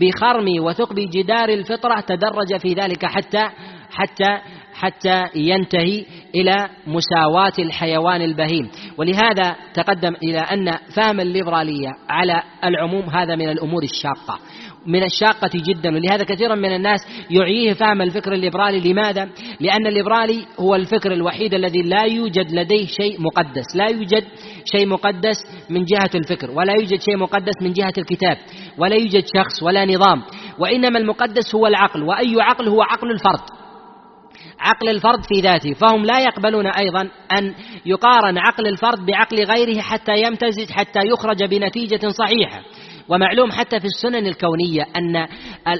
بخرم وثقب جدار الفطرة تدرج في ذلك حتى حتى حتى ينتهي إلى مساواة الحيوان البهيم. ولهذا تقدم إلى أن فهم الليبرالية على العموم هذا من الأمور الشاقة من الشاقة جدا. ولهذا كثيرا من الناس يعيه فهم الفكر الليبرالي. لماذا؟ لأن الليبرالي هو الفكر الوحيد الذي لا يوجد لديه شيء مقدس لا يوجد شيء مقدس من جهة الفكر ولا يوجد شيء مقدس من جهة الكتاب ولا يوجد شخص ولا نظام وإنما المقدس هو العقل وأي عقل هو عقل الفرد. عقل الفرد في ذاته فهم لا يقبلون أيضا أن يقارن عقل الفرد بعقل غيره حتى يمتزج حتى يخرج بنتيجة صحيحة. ومعلوم حتى في السنن الكونية أن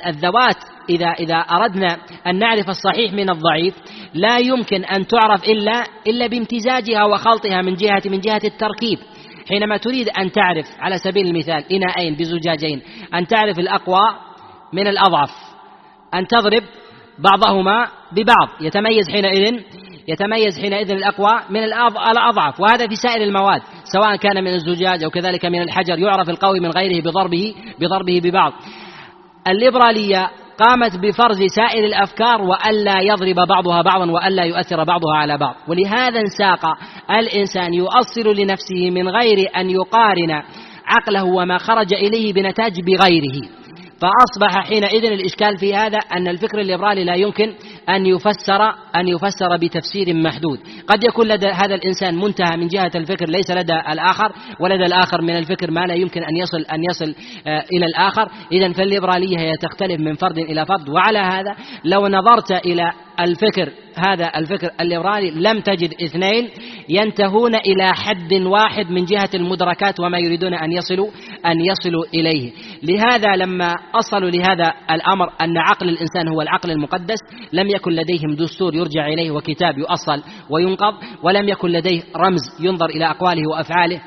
الذوات إذا إذا أردنا أن نعرف الصحيح من الضعيف لا يمكن أن تعرف إلا إلا بامتزاجها وخلطها من جهة من جهة التركيب. حينما تريد أن تعرف على سبيل المثال إناءين بزجاجين أن تعرف الأقوى من الأضعف أن تضرب بعضهما ببعض يتميز حينئذ يتميز حينئذ الأقوى من الأضعف وهذا في سائر المواد سواء كان من الزجاج أو كذلك من الحجر يعرف القوي من غيره بضربه بضربه ببعض. الليبرالية قامت بفرز سائر الأفكار والا يضرب بعضها بعضا والا يؤثر بعضها على بعض. ولهذا انساق الإنسان يؤصل لنفسه من غير أن يقارن عقله وما خرج إليه بنتاج بغيره. فأصبح حينئذ الإشكال في هذا أن الفكر الليبرالي لا يمكن أن يفسر أن يفسر بتفسير محدود. قد يكون لدى هذا الإنسان منتهى من جهة الفكر ليس لدى الآخر ولدى الآخر من الفكر ما لا يمكن أن يصل أن يصل آه، إلى الآخر. إذا فالليبرالية هي تختلف من فرد إلى فرد. وعلى هذا لو نظرت إلى الفكر هذا الفكر الليبرالي لم تجد اثنين ينتهون إلى حد واحد من جهة المدركات وما يريدون أن يصلوا أن يصلوا إليه. لهذا لما أصلوا لهذا الأمر أن عقل الإنسان هو العقل المقدس لم يكن لديهم دستور يرجع إليه وكتاب يؤصل وينقض ولم يكن لديه رمز ينظر إلى أقواله وأفعاله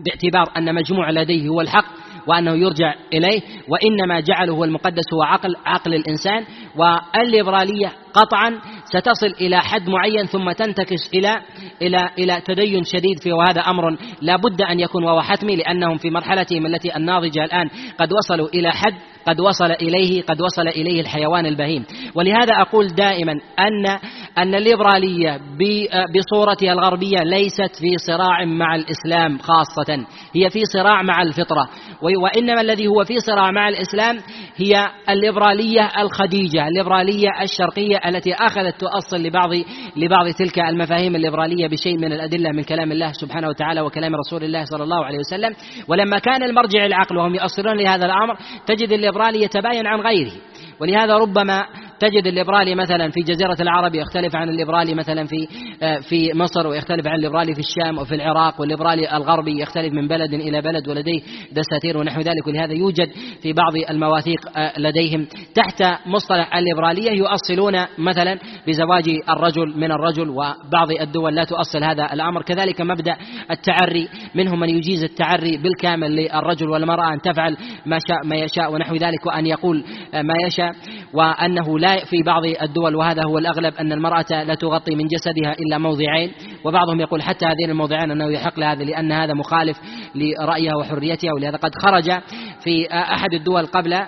باعتبار أن مجموع لديه هو الحق. وأنه يرجع إليه وإنما جعله هو المقدس هو عقل عقل الإنسان. والليبرالية قطعا ستصل إلى حد معين ثم تنتكس إلى إلى إلى تدين شديد فيه وهذا أمر لا بد أن يكون وهو حتمي لأنهم في مرحلتهم التي الناضجة الآن قد وصلوا إلى حد قد وصل إليه قد وصل إليه الحيوان البهيم. ولهذا أقول دائما أن أن الليبرالية بصورتها الغربية ليست في صراع مع الإسلام خاصة هي في صراع مع الفطرة. وإنما الذي هو في صراع مع الإسلام هي الليبرالية الخديجة الليبرالية الشرقية التي أخذت تؤصل لبعض لبعض تلك المفاهيم الليبرالية بشيء من الأدلة من كلام الله سبحانه وتعالى وكلام رسول الله صلى الله عليه وسلم. ولما كان المرجع العقل وهم يؤصلون لهذا الأمر تجد الليبرالي يتباين عن غيره. ولهذا ربما تجد الليبرالي مثلا في جزيرة العرب يختلف عن الليبرالي مثلا في آه، في مصر ويختلف عن الليبرالي في الشام وفي العراق والليبرالي الغربي يختلف من بلد إلى بلد ولديه دساتير ونحو ذلك ولهذا يوجد في بعض المواثيق آه، لديهم. تحت مصطلح الليبرالية يؤصلون مثلا بزواج الرجل من الرجل وبعض الدول لا تؤصل هذا الأمر. كذلك مبدأ التعري منهم من يجيز التعري بالكامل للرجل والمرأة أن تفعل ما شاء ما يشاء ونحو ذلك وأن يقول آه، ما يشاء وأنه لا في بعض الدول وهذا هو الأغلب أن المرأة لا تغطي من جسدها إلا موضعين وبعضهم يقول حتى هذين الموضعين أنه يحق لهذا لأن هذا مخالف لرأيها وحريتها ولهذا قد خرج في أحد الدول قبل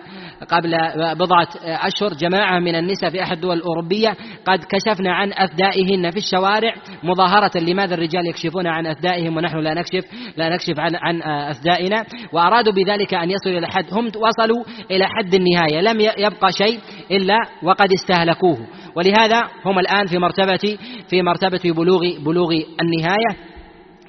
قبل بضعة أشهر جماعة من النساء في أحد الدول الأوروبية قد كشفنا عن أثدائهن في الشوارع مظاهرة لماذا الرجال يكشفون عن أثدائهم ونحن لا نكشف لا نكشف عن عن أثدائنا؟ وأرادوا بذلك أن يصلوا إلى حد هم وصلوا إلى حد النهاية لم يبقى شيء إلا وقد استهلكوه. ولهذا هم الآن في مرتبة في مرتبة بلوغ بلوغ النهاية.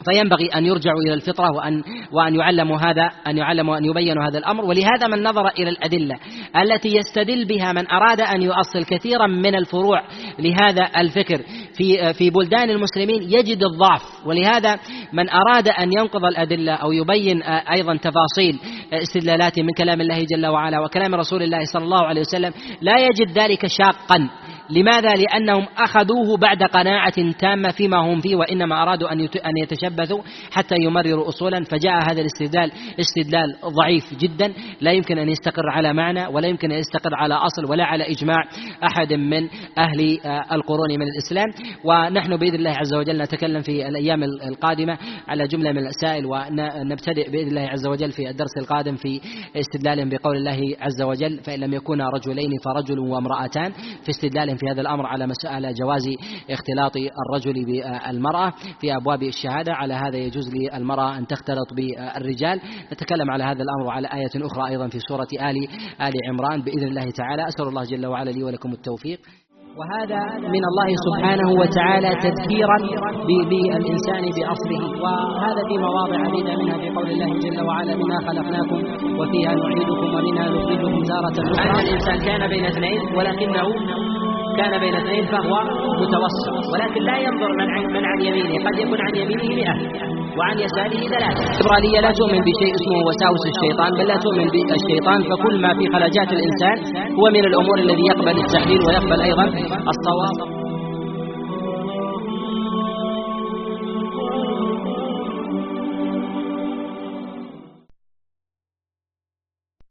فينبغي أن يرجعوا إلى الفطرة وأن وأن يعلموا هذا أن يعلموا أن يبينوا هذا الأمر. ولهذا من نظر إلى الأدلة التي يستدل بها من أراد أن يؤصل كثيرا من الفروع لهذا الفكر. في في بلدان المسلمين يجد الضعف. ولهذا من أراد أن ينقض الأدلة أو يبين أيضا تفاصيل استدلالات من كلام الله جل وعلا وكلام رسول الله صلى الله عليه وسلم لا يجد ذلك شاقا. لماذا؟ لأنهم أخذوه بعد قناعة تامة فيما هم فيه وإنما أرادوا أن أن يتشبثوا حتى يمرروا أصولا فجاء هذا الاستدلال استدلال ضعيف جدا. لا يمكن أن يستقر على معنى ولا يمكن أن يستقر على أصل ولا على إجماع أحد من أهل آه، القرون من الإسلام. ونحن بإذن الله عز وجل نتكلم في الأيام القادمة على جملة من المسائل ونبتدئ بإذن الله عز وجل في الدرس القادم في استدلالهم بقول الله عز وجل فإن لم يكونا رجلين فرجل وامرأتان في استدلالهم في هذا الأمر على مسألة جواز اختلاط الرجل بالمرأة في أبواب الشهادة. على هذا يجوز للمرأة أن تختلط بالرجال. نتكلم على هذا الأمر وعلى آية أخرى أيضا في سورة آل آل عمران. بإذن الله تعالى أسأل الله جل وعلا لي ولكم التوفيق. وهذا من الله سبحانه وتعالى تذكيرا بالإنسان بأصله. وهذا في مواضع عديدة منها في قول الله جل وعلا منها خلقناكم وفيها نعيدكم ومنها نخرجكم تارة أخرى الإنسان كان بين اثنين ولكنه كان بين اثنين فهو متوسط. ولكن لا ينظر من عن, من عن يمينه. قد يكون عن يمينه مئة وعن يساره ثلاثة. الليبرالية لا تؤمن بشيء اسمه وساوس الشيطان بل لا تؤمن بالشيطان فكل ما في خلاجات الإنسان هو من الأمور الذي يقبل التحليل ويقبل أيضا as-sawab.